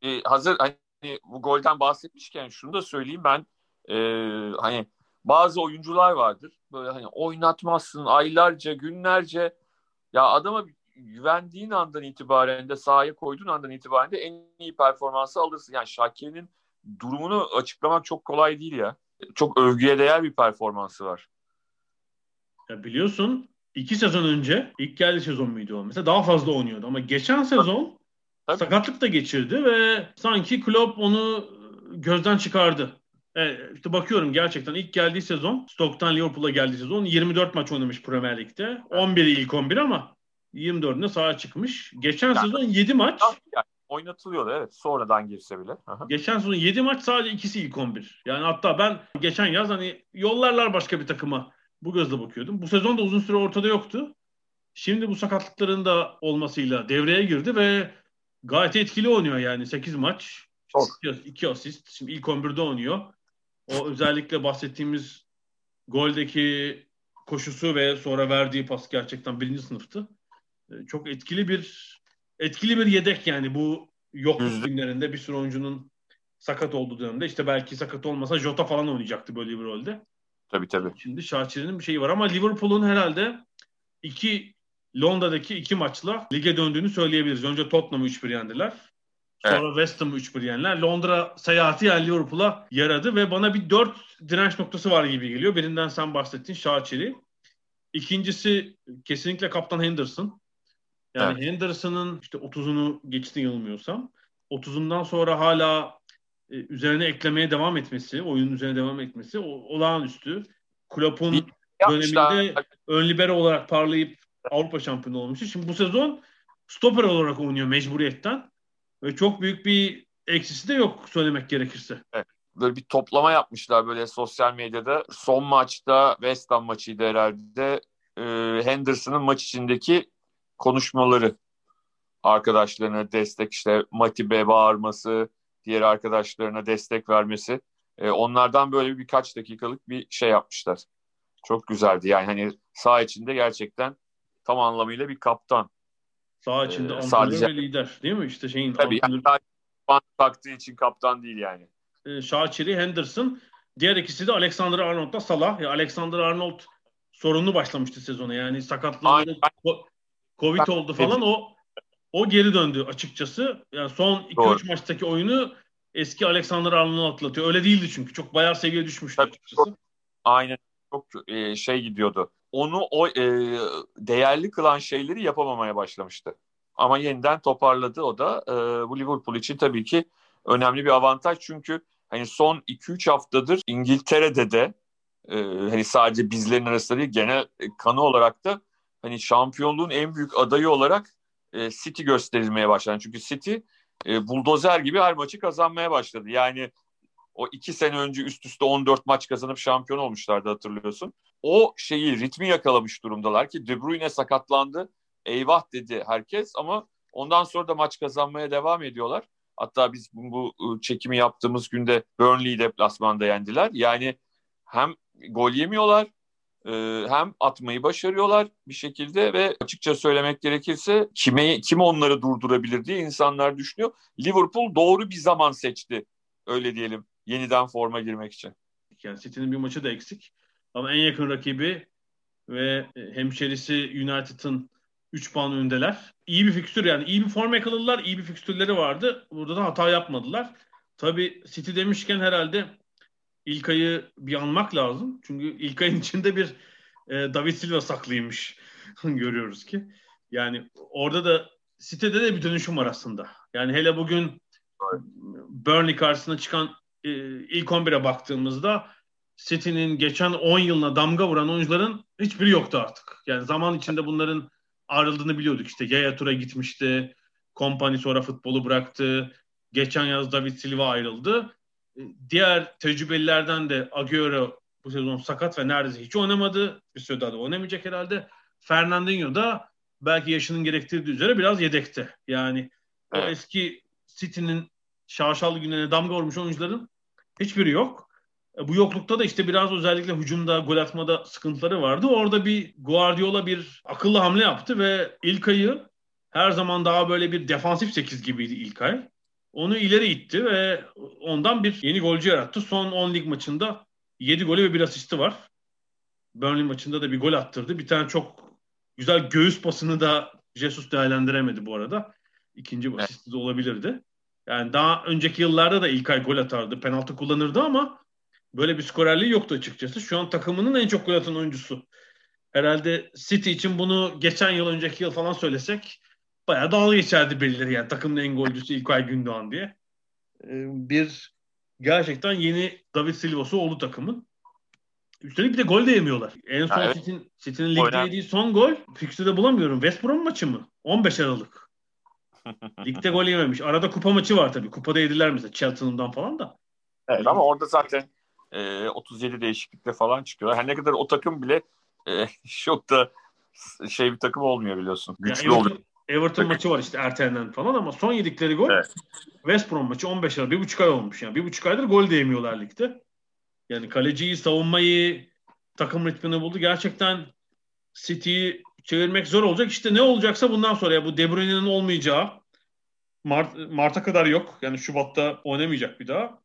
Speaker 2: Ee, hazır hani bu golden bahsetmişken şunu da söyleyeyim ben e, hani bazı oyuncular vardır böyle hani oynatmazsın aylarca günlerce ya adama güvendiğin andan itibaren de sahaya koyduğun andan itibaren de en iyi performansı alırsın. Yani Şakir'in durumunu açıklamak çok kolay değil ya. Çok övgüye değer bir performansı var.
Speaker 1: Ya biliyorsun iki sezon önce ilk geldiği sezon muydu o? Mesela daha fazla oynuyordu ama geçen sezon Tabii. sakatlık da geçirdi ve sanki Klopp onu gözden çıkardı. Evet, işte bakıyorum gerçekten ilk geldiği sezon Stock'tan Liverpool'a geldiği sezon 24 maç oynamış Premier Lig'de. 11'i ilk 11 ama 24'ünde sahaya çıkmış. Geçen yani, sezon 7 maç.
Speaker 2: Yani oynatılıyordu evet sonradan girse bile.
Speaker 1: Aha. Geçen sezon 7 maç sadece ikisi ilk 11. Yani hatta ben geçen yaz hani yollarlar başka bir takıma bu gözle bakıyordum. Bu sezon da uzun süre ortada yoktu. Şimdi bu sakatlıkların da olmasıyla devreye girdi ve gayet etkili oynuyor yani 8 maç. 2 asist. Şimdi ilk 11'de oynuyor. O özellikle bahsettiğimiz goldeki koşusu ve sonra verdiği pas gerçekten birinci sınıftı. Ee, çok etkili bir etkili bir yedek yani bu yok günlerinde bir sürü oyuncunun sakat olduğu dönemde işte belki sakat olmasa Jota falan oynayacaktı böyle bir rolde.
Speaker 2: Tabii tabii.
Speaker 1: Şimdi Şarçi'nin bir şeyi var ama Liverpool'un herhalde iki Londra'daki iki maçla lige döndüğünü söyleyebiliriz. Önce Tottenham'ı 3-1 yendiler. Sonra evet. West Ham'ı 3-1 yendiler. Londra seyahati yani Liverpool'a yaradı ve bana bir dört direnç noktası var gibi geliyor. Birinden sen bahsettin Şaçiri. İkincisi kesinlikle kaptan Henderson. Yani evet. Henderson'ın işte 30'unu geçti yanılmıyorsam. 30'undan sonra hala e, üzerine eklemeye devam etmesi, oyunun üzerine devam etmesi o, olağanüstü. Klopp'un döneminde ön libero olarak parlayıp Avrupa şampiyonu olmuştu. Şimdi bu sezon stoper olarak oynuyor mecburiyetten. Ve çok büyük bir eksisi de yok söylemek gerekirse.
Speaker 2: Evet. Böyle bir toplama yapmışlar böyle sosyal medyada. Son maçta West Ham maçıydı herhalde. Ee, Henderson'ın maç içindeki konuşmaları arkadaşlarına destek işte Matip'e bağırması, diğer arkadaşlarına destek vermesi. E, onlardan böyle birkaç dakikalık bir şey yapmışlar. Çok güzeldi. Yani hani sağ içinde gerçekten tam anlamıyla bir kaptan.
Speaker 1: Sağ içinde ee, sadece lider değil mi? İşte şeyin
Speaker 2: Tabii yani sadece taktığı için kaptan değil yani.
Speaker 1: Ee, Şaçiri, Henderson. Diğer ikisi de Alexander Arnold'da Salah. Ya Alexander Arnold sorunlu başlamıştı sezona. Yani sakatlandı, Covid oldu falan. O o geri döndü açıkçası. Yani son 2-3 maçtaki oyunu eski Alexander Arnold'u hatırlatıyor. Öyle değildi çünkü. Çok bayağı seviye düşmüştü Tabii, açıkçası.
Speaker 2: Çok, aynen. Çok e, şey gidiyordu. Onu o e, değerli kılan şeyleri yapamamaya başlamıştı. Ama yeniden toparladı o da. E, bu Liverpool için tabii ki önemli bir avantaj. Çünkü hani son 2-3 haftadır İngiltere'de de e, hani sadece bizlerin arasında değil genel kanı olarak da hani şampiyonluğun en büyük adayı olarak e, City gösterilmeye başladı. Çünkü City e, buldozer gibi her maçı kazanmaya başladı. Yani o iki sene önce üst üste 14 maç kazanıp şampiyon olmuşlardı hatırlıyorsun. O şeyi ritmi yakalamış durumdalar ki De Bruyne sakatlandı. Eyvah dedi herkes ama ondan sonra da maç kazanmaya devam ediyorlar. Hatta biz bu, bu çekimi yaptığımız günde Burnley deplasmanda yendiler. Yani hem gol yemiyorlar ee, hem atmayı başarıyorlar bir şekilde ve açıkça söylemek gerekirse kime kim onları durdurabilir diye insanlar düşünüyor. Liverpool doğru bir zaman seçti öyle diyelim yeniden forma girmek için.
Speaker 1: Yani City'nin bir maçı da eksik. Ama en yakın rakibi ve hemşerisi United'ın 3 puan öndeler. İyi bir fikstür yani. iyi bir form yakaladılar. iyi bir fikstürleri vardı. Burada da hata yapmadılar. Tabii City demişken herhalde İlkay'ı bir anmak lazım. Çünkü İlkay'ın içinde bir e, David Silva saklıymış. Görüyoruz ki. Yani orada da City'de de bir dönüşüm var aslında. Yani hele bugün Burnley karşısına çıkan e, ilk 11'e baktığımızda City'nin geçen 10 yılına damga vuran oyuncuların hiçbiri yoktu artık. Yani zaman içinde bunların ayrıldığını biliyorduk. İşte Yaya Tour'a gitmişti. Kompany sonra futbolu bıraktı. Geçen yaz David Silva ayrıldı. Diğer tecrübelilerden de Agüero bu sezon sakat ve neredeyse hiç oynamadı. Bir süre daha da oynamayacak herhalde. Fernandinho da belki yaşının gerektirdiği üzere biraz yedekte. Yani evet. o eski City'nin şaşalı günlerine damga vurmuş oyuncuların hiçbiri yok. E, bu yoklukta da işte biraz özellikle hücumda, gol atmada sıkıntıları vardı. Orada bir Guardiola bir akıllı hamle yaptı ve İlkay'ı her zaman daha böyle bir defansif 8 gibiydi İlkay. Onu ileri itti ve ondan bir yeni golcü yarattı. Son 10 lig maçında 7 golü ve bir asisti var. Burnley maçında da bir gol attırdı. Bir tane çok güzel göğüs pasını da Jesus değerlendiremedi bu arada. İkinci asisti de olabilirdi. Yani daha önceki yıllarda da İlkay gol atardı. Penaltı kullanırdı ama böyle bir skorerliği yoktu açıkçası. Şu an takımının en çok gol atan oyuncusu. Herhalde City için bunu geçen yıl önceki yıl falan söylesek bayağı dalga geçerdi birileri yani takımın en golcüsü İlkay Gündoğan diye. Ee, bir gerçekten yeni David Silva'sı oldu takımın. Üstelik bir de gol de yemiyorlar. En son evet. City'nin City'nin ligde yediği son gol fikstürde bulamıyorum. West Brom maçı mı? 15 Aralık. Ligde gol yememiş. Arada kupa maçı var tabii. Kupada yediler mesela Cheltenham'dan falan da.
Speaker 2: Evet ama orada zaten e, 37 değişiklikle falan çıkıyorlar. Her ne kadar o takım bile e, çok da şey bir takım olmuyor biliyorsun. Güçlü
Speaker 1: yani
Speaker 2: oluyor.
Speaker 1: Everton maçı var işte ertelenen falan ama son yedikleri gol evet. West Brom maçı 15 ay, bir buçuk ay olmuş yani. Bir buçuk aydır gol de yemiyorlar ligde. Yani kaleciyi, savunmayı, takım ritmini buldu. Gerçekten City'yi çevirmek zor olacak. İşte ne olacaksa bundan sonra ya bu De Bruyne'nin olmayacağı Mart, Mart'a kadar yok. Yani Şubat'ta oynamayacak bir daha.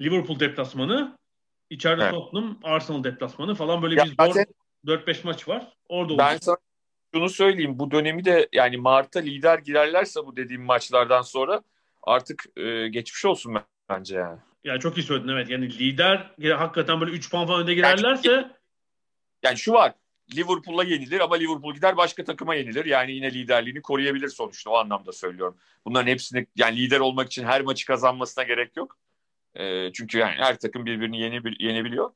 Speaker 1: Liverpool deplasmanı, içeride evet. Tottenham, Arsenal deplasmanı falan böyle ya bir zor 4-5 maç var. Orada
Speaker 2: ben olacak. sana şunu söyleyeyim. Bu dönemi de yani Mart'a lider girerlerse bu dediğim maçlardan sonra artık e, geçmiş olsun bence yani.
Speaker 1: Yani çok iyi söyledin evet. Yani lider hakikaten böyle 3 puan falan önde girerlerse yani,
Speaker 2: yani şu var. Liverpool'a yenilir ama Liverpool gider başka takıma yenilir. Yani yine liderliğini koruyabilir sonuçta o anlamda söylüyorum. Bunların hepsini yani lider olmak için her maçı kazanmasına gerek yok. E, çünkü yani her takım birbirini yenebiliyor.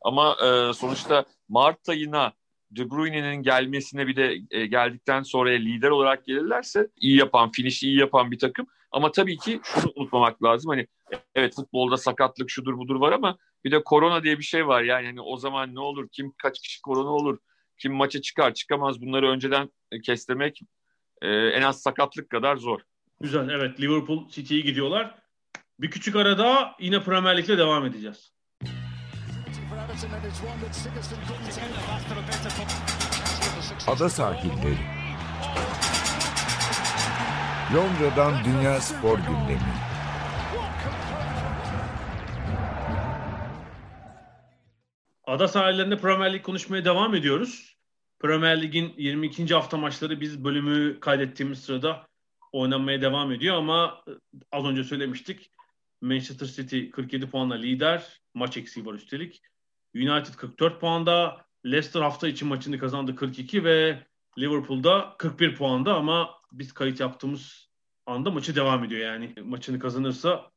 Speaker 2: Ama e, sonuçta Mart ayına De Bruyne'nin gelmesine bir de e, geldikten sonra lider olarak gelirlerse iyi yapan, finish iyi yapan bir takım. Ama tabii ki şunu unutmamak lazım. Hani evet futbolda sakatlık şudur budur var ama bir de korona diye bir şey var. Yani hani o zaman ne olur? Kim kaç kişi korona olur? Kim maça çıkar çıkamaz? Bunları önceden kestirmek e, en az sakatlık kadar zor.
Speaker 1: Güzel evet Liverpool City'ye gidiyorlar. Bir küçük arada yine Premier Lig'le devam edeceğiz.
Speaker 3: Ada sahilleri. Londra'dan Dünya Spor Gündemi.
Speaker 1: Ada sahillerinde Premier Lig konuşmaya devam ediyoruz. Premier Lig'in 22. hafta maçları biz bölümü kaydettiğimiz sırada oynanmaya devam ediyor ama e, az önce söylemiştik. Manchester City 47 puanla lider. Maç eksiği var üstelik. United 44 puanda. Leicester hafta için maçını kazandı 42 ve Liverpool'da 41 puanda ama biz kayıt yaptığımız anda maçı devam ediyor. Yani maçını kazanırsa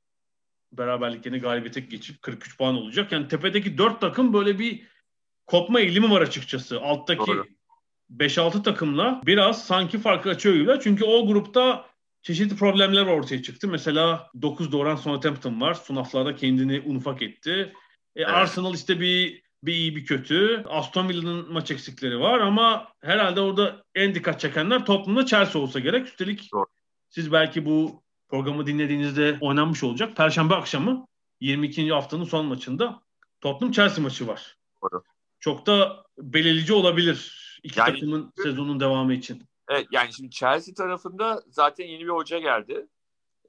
Speaker 1: beraberlik yine galibiyete geçip 43 puan olacak. Yani tepedeki 4 takım böyle bir kopma eğilimi var açıkçası. Alttaki 5-6 takımla biraz sanki farkı açıyor gibi. Çünkü o grupta çeşitli problemler ortaya çıktı. Mesela 9 doğuran Southampton var. Son haftalarda kendini unufak etti. E, evet. Arsenal işte bir bir iyi bir kötü. Aston Villa'nın maç eksikleri var ama herhalde orada en dikkat çekenler toplumda Chelsea olsa gerek. Üstelik Doğru. siz belki bu programı dinlediğinizde oynanmış olacak. Perşembe akşamı 22. haftanın son maçında Tottenham Chelsea maçı var. Doğru. Çok da belirleyici olabilir iki yani, takımın sezonun devamı için.
Speaker 2: Evet, yani şimdi Chelsea tarafında zaten yeni bir hoca geldi.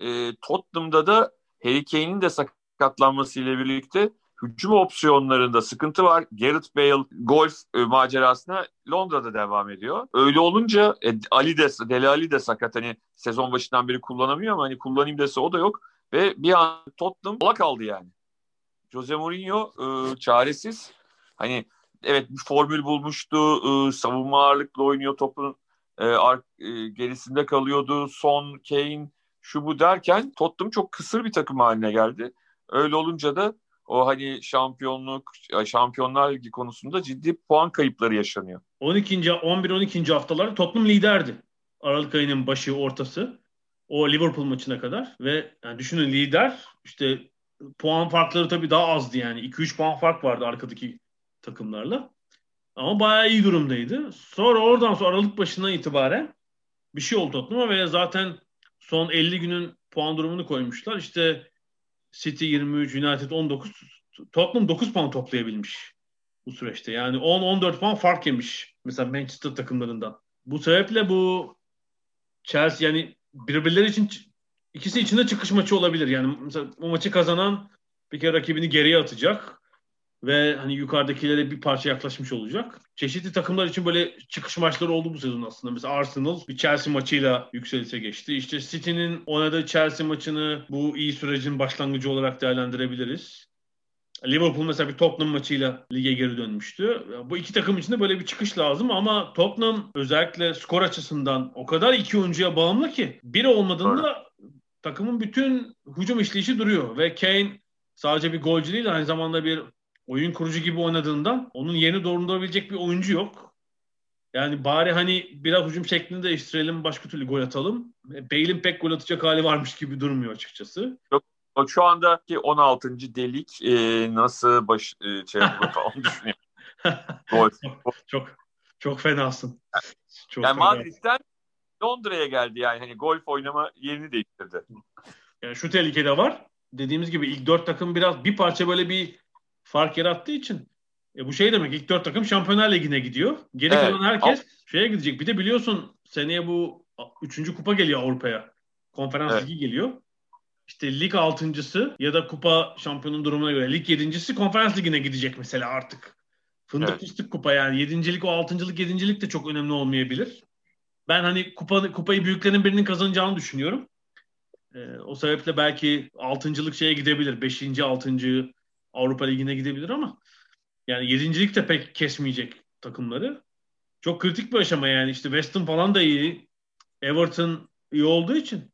Speaker 2: E, Tottenham'da da Harry Kane'in de sakatlanmasıyla birlikte hücum opsiyonlarında sıkıntı var. Gareth Bale golf e, macerasına Londra'da devam ediyor. Öyle olunca e, Ali de Deli Ali de sakat hani sezon başından beri kullanamıyor ama hani kullanayım dese o da yok ve bir an Tottenham ola kaldı yani. Jose Mourinho e, çaresiz. Hani evet bir formül bulmuştu. E, savunma ağırlıklı oynuyor topun e, ar, e, gerisinde kalıyordu. Son, Kane şu bu derken Tottenham çok kısır bir takım haline geldi. Öyle olunca da o hani şampiyonluk, Şampiyonlar Ligi konusunda ciddi puan kayıpları yaşanıyor.
Speaker 1: 12. 11-12. haftalar Tottenham liderdi. Aralık ayının başı, ortası. O Liverpool maçına kadar ve yani düşünün lider işte puan farkları tabii daha azdı yani. 2-3 puan fark vardı arkadaki takımlarla. Ama bayağı iyi durumdaydı. Sonra oradan sonra Aralık başından itibaren bir şey oldu Tottenham'a ve zaten son 50 günün puan durumunu koymuşlar. İşte City 23, United 19, Tottenham 9 puan toplayabilmiş bu süreçte. Yani 10-14 puan fark yemiş mesela Manchester takımlarından. Bu sebeple bu Chelsea yani birbirleri için ikisi içinde çıkış maçı olabilir. Yani mesela o maçı kazanan bir kere rakibini geriye atacak ve hani yukarıdakilere bir parça yaklaşmış olacak. Çeşitli takımlar için böyle çıkış maçları oldu bu sezon aslında. Mesela Arsenal bir Chelsea maçıyla yükselişe geçti. İşte City'nin oynadığı Chelsea maçını bu iyi sürecin başlangıcı olarak değerlendirebiliriz. Liverpool mesela bir Tottenham maçıyla lige geri dönmüştü. Bu iki takım için de böyle bir çıkış lazım ama Tottenham özellikle skor açısından o kadar iki oyuncuya bağımlı ki biri olmadığında takımın bütün hücum işleyişi duruyor ve Kane sadece bir golcü değil aynı zamanda bir oyun kurucu gibi oynadığından onun yerini doldurabilecek bir oyuncu yok. Yani bari hani biraz hücum şeklini değiştirelim başka türlü gol atalım. Bale'in pek gol atacak hali varmış gibi durmuyor açıkçası.
Speaker 2: Yok şu andaki 16. delik e, nasıl baş e, şey falan düşünüyorum.
Speaker 1: Gol. çok çok fenasın.
Speaker 2: Çok yani fena. Madrid'den Londra'ya geldi yani hani golf oynama yerini değiştirdi.
Speaker 1: Yani şu tehlike de var. Dediğimiz gibi ilk dört takım biraz bir parça böyle bir fark yarattığı için e bu şey demek ilk dört takım Şampiyonlar Ligi'ne gidiyor. Geri evet. kalan herkes şeye gidecek. Bir de biliyorsun seneye bu üçüncü kupa geliyor Avrupa'ya. Konferans evet. Ligi geliyor. İşte lig altıncısı ya da kupa şampiyonun durumuna göre lig yedincisi konferans ligine gidecek mesela artık. Fındık evet. fıstık kupa yani. Yedincilik o altıncılık yedincilik de çok önemli olmayabilir. Ben hani kupa, kupayı büyüklerin birinin kazanacağını düşünüyorum. Ee, o sebeple belki altıncılık şeye gidebilir. Beşinci, altıncı Avrupa Ligi'ne gidebilir ama yani yedincilik de pek kesmeyecek takımları. Çok kritik bir aşama yani. işte West Ham falan da iyi. Everton iyi olduğu için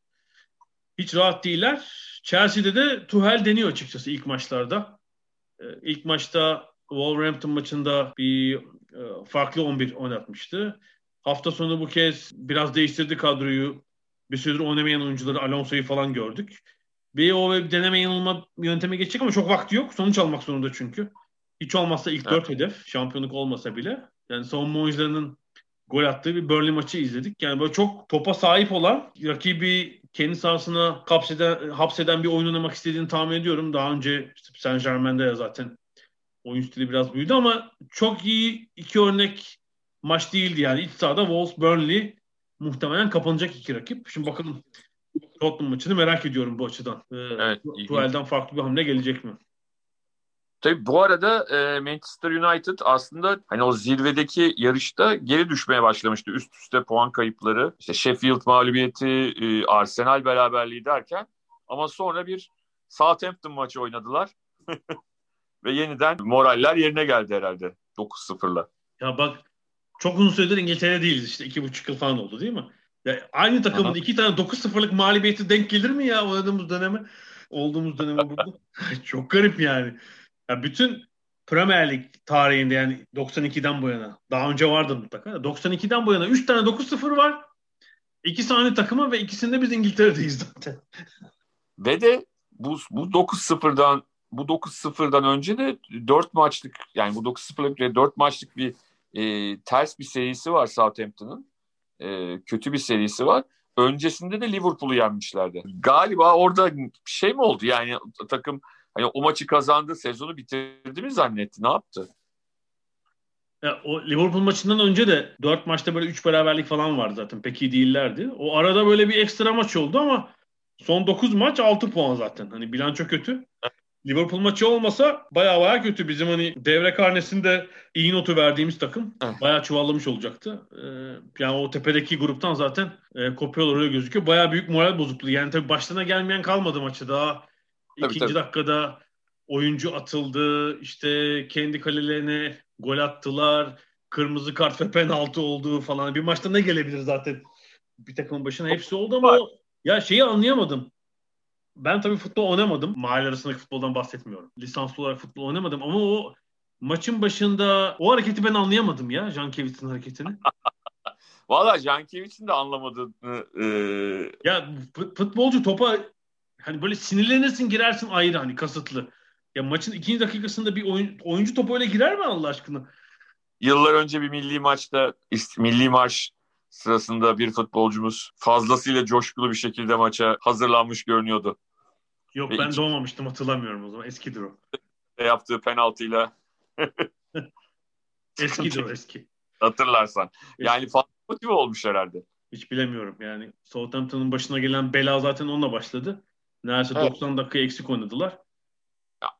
Speaker 1: hiç rahat değiller. Chelsea'de de Tuchel deniyor açıkçası ilk maçlarda. Ee, ilk maçta Wolverhampton maçında bir e, farklı 11 oynatmıştı. Hafta sonu bu kez biraz değiştirdi kadroyu. Bir süredir oynamayan oyuncuları Alonso'yu falan gördük. Bir o bir deneme yanılma yönteme geçecek ama çok vakti yok. Sonuç almak zorunda çünkü. Hiç olmazsa ilk dört evet. hedef. Şampiyonluk olmasa bile. Yani savunma oyuncularının gol attığı bir Burnley maçı izledik. Yani böyle çok topa sahip olan, rakibi kendi sahasına hapseden, hapseden bir oyun oynamak istediğini tahmin ediyorum. Daha önce işte Saint Germain'de ya zaten oyun stili biraz büyüdü ama çok iyi iki örnek maç değildi yani. İç sahada Wolves, Burnley muhtemelen kapanacak iki rakip. Şimdi bakalım Tottenham maçını merak ediyorum bu açıdan. Ee, evet, Tuhel'den farklı bir hamle gelecek mi?
Speaker 2: Tabii bu arada e, Manchester United aslında hani o zirvedeki yarışta geri düşmeye başlamıştı. Üst üste puan kayıpları, işte Sheffield mağlubiyeti, e, Arsenal beraberliği derken ama sonra bir Southampton maçı oynadılar. Ve yeniden moraller yerine geldi herhalde 9-0'la.
Speaker 1: Ya bak çok uzun süredir İngiltere değiliz işte. iki buçuk yıl falan oldu değil mi? Ya aynı takımın Aha. iki tane 9-0'lık mağlubiyeti denk gelir mi ya oynadığımız döneme? Olduğumuz döneme burada. çok garip yani. Ya bütün Premier Lig tarihinde yani 92'den bu yana. Daha önce vardı mutlaka. 92'den bu yana 3 tane 9-0 var. İki tane takıma ve ikisinde biz İngiltere'deyiz zaten.
Speaker 2: Ve de bu, bu 9-0'dan bu 9-0'dan önce de 4 maçlık yani bu 9-0'lık 4 maçlık bir e, ters bir serisi var Southampton'ın. E, kötü bir serisi var. Öncesinde de Liverpool'u yenmişlerdi. Galiba orada şey mi oldu? Yani takım hani o maçı kazandı, sezonu bitirdi mi zannetti? Ne yaptı?
Speaker 1: Ya, o Liverpool maçından önce de 4 maçta böyle 3 beraberlik falan var zaten. Pek iyi değillerdi. O arada böyle bir ekstra maç oldu ama son 9 maç 6 puan zaten. Hani bilanço kötü. Liverpool maçı olmasa baya baya kötü. Bizim hani devre karnesinde iyi notu verdiğimiz takım baya çuvallamış olacaktı. Ee, yani o tepedeki gruptan zaten e, kopyalar öyle gözüküyor. Baya büyük moral bozukluğu. Yani tabii başlarına gelmeyen kalmadı maçı daha.
Speaker 2: Tabii,
Speaker 1: ikinci
Speaker 2: tabii.
Speaker 1: dakikada oyuncu atıldı. İşte kendi kalelerine gol attılar. Kırmızı kart ve penaltı oldu falan. Bir maçta ne gelebilir zaten? Bir takımın başına hepsi oldu ama o- ya şeyi anlayamadım. Ben tabii futbol oynamadım. Mahalle arasındaki futboldan bahsetmiyorum. Lisanslı olarak futbol oynamadım ama o maçın başında o hareketi ben anlayamadım ya. Jankevich'in hareketini.
Speaker 2: Valla Jankevich'in de anlamadığını e,
Speaker 1: Ya fut- futbolcu topa hani böyle sinirlenirsin girersin ayrı hani kasıtlı. Ya maçın ikinci dakikasında bir oyun, oyuncu topa öyle girer mi Allah aşkına?
Speaker 2: yıllar önce bir milli maçta milli marş sırasında bir futbolcumuz fazlasıyla coşkulu bir şekilde maça hazırlanmış görünüyordu.
Speaker 1: Yok
Speaker 2: Ve
Speaker 1: ben
Speaker 2: iki-
Speaker 1: doğmamıştım hatırlamıyorum o zaman. Eskidir o.
Speaker 2: Yaptığı penaltıyla
Speaker 1: Eskidir o eski.
Speaker 2: hatırlarsan. Yani fazla motive olmuş herhalde.
Speaker 1: Hiç bilemiyorum yani. Southampton'ın başına gelen bela zaten onunla başladı. Neredeyse
Speaker 2: Evet.
Speaker 1: 90 dakika eksik oynadılar.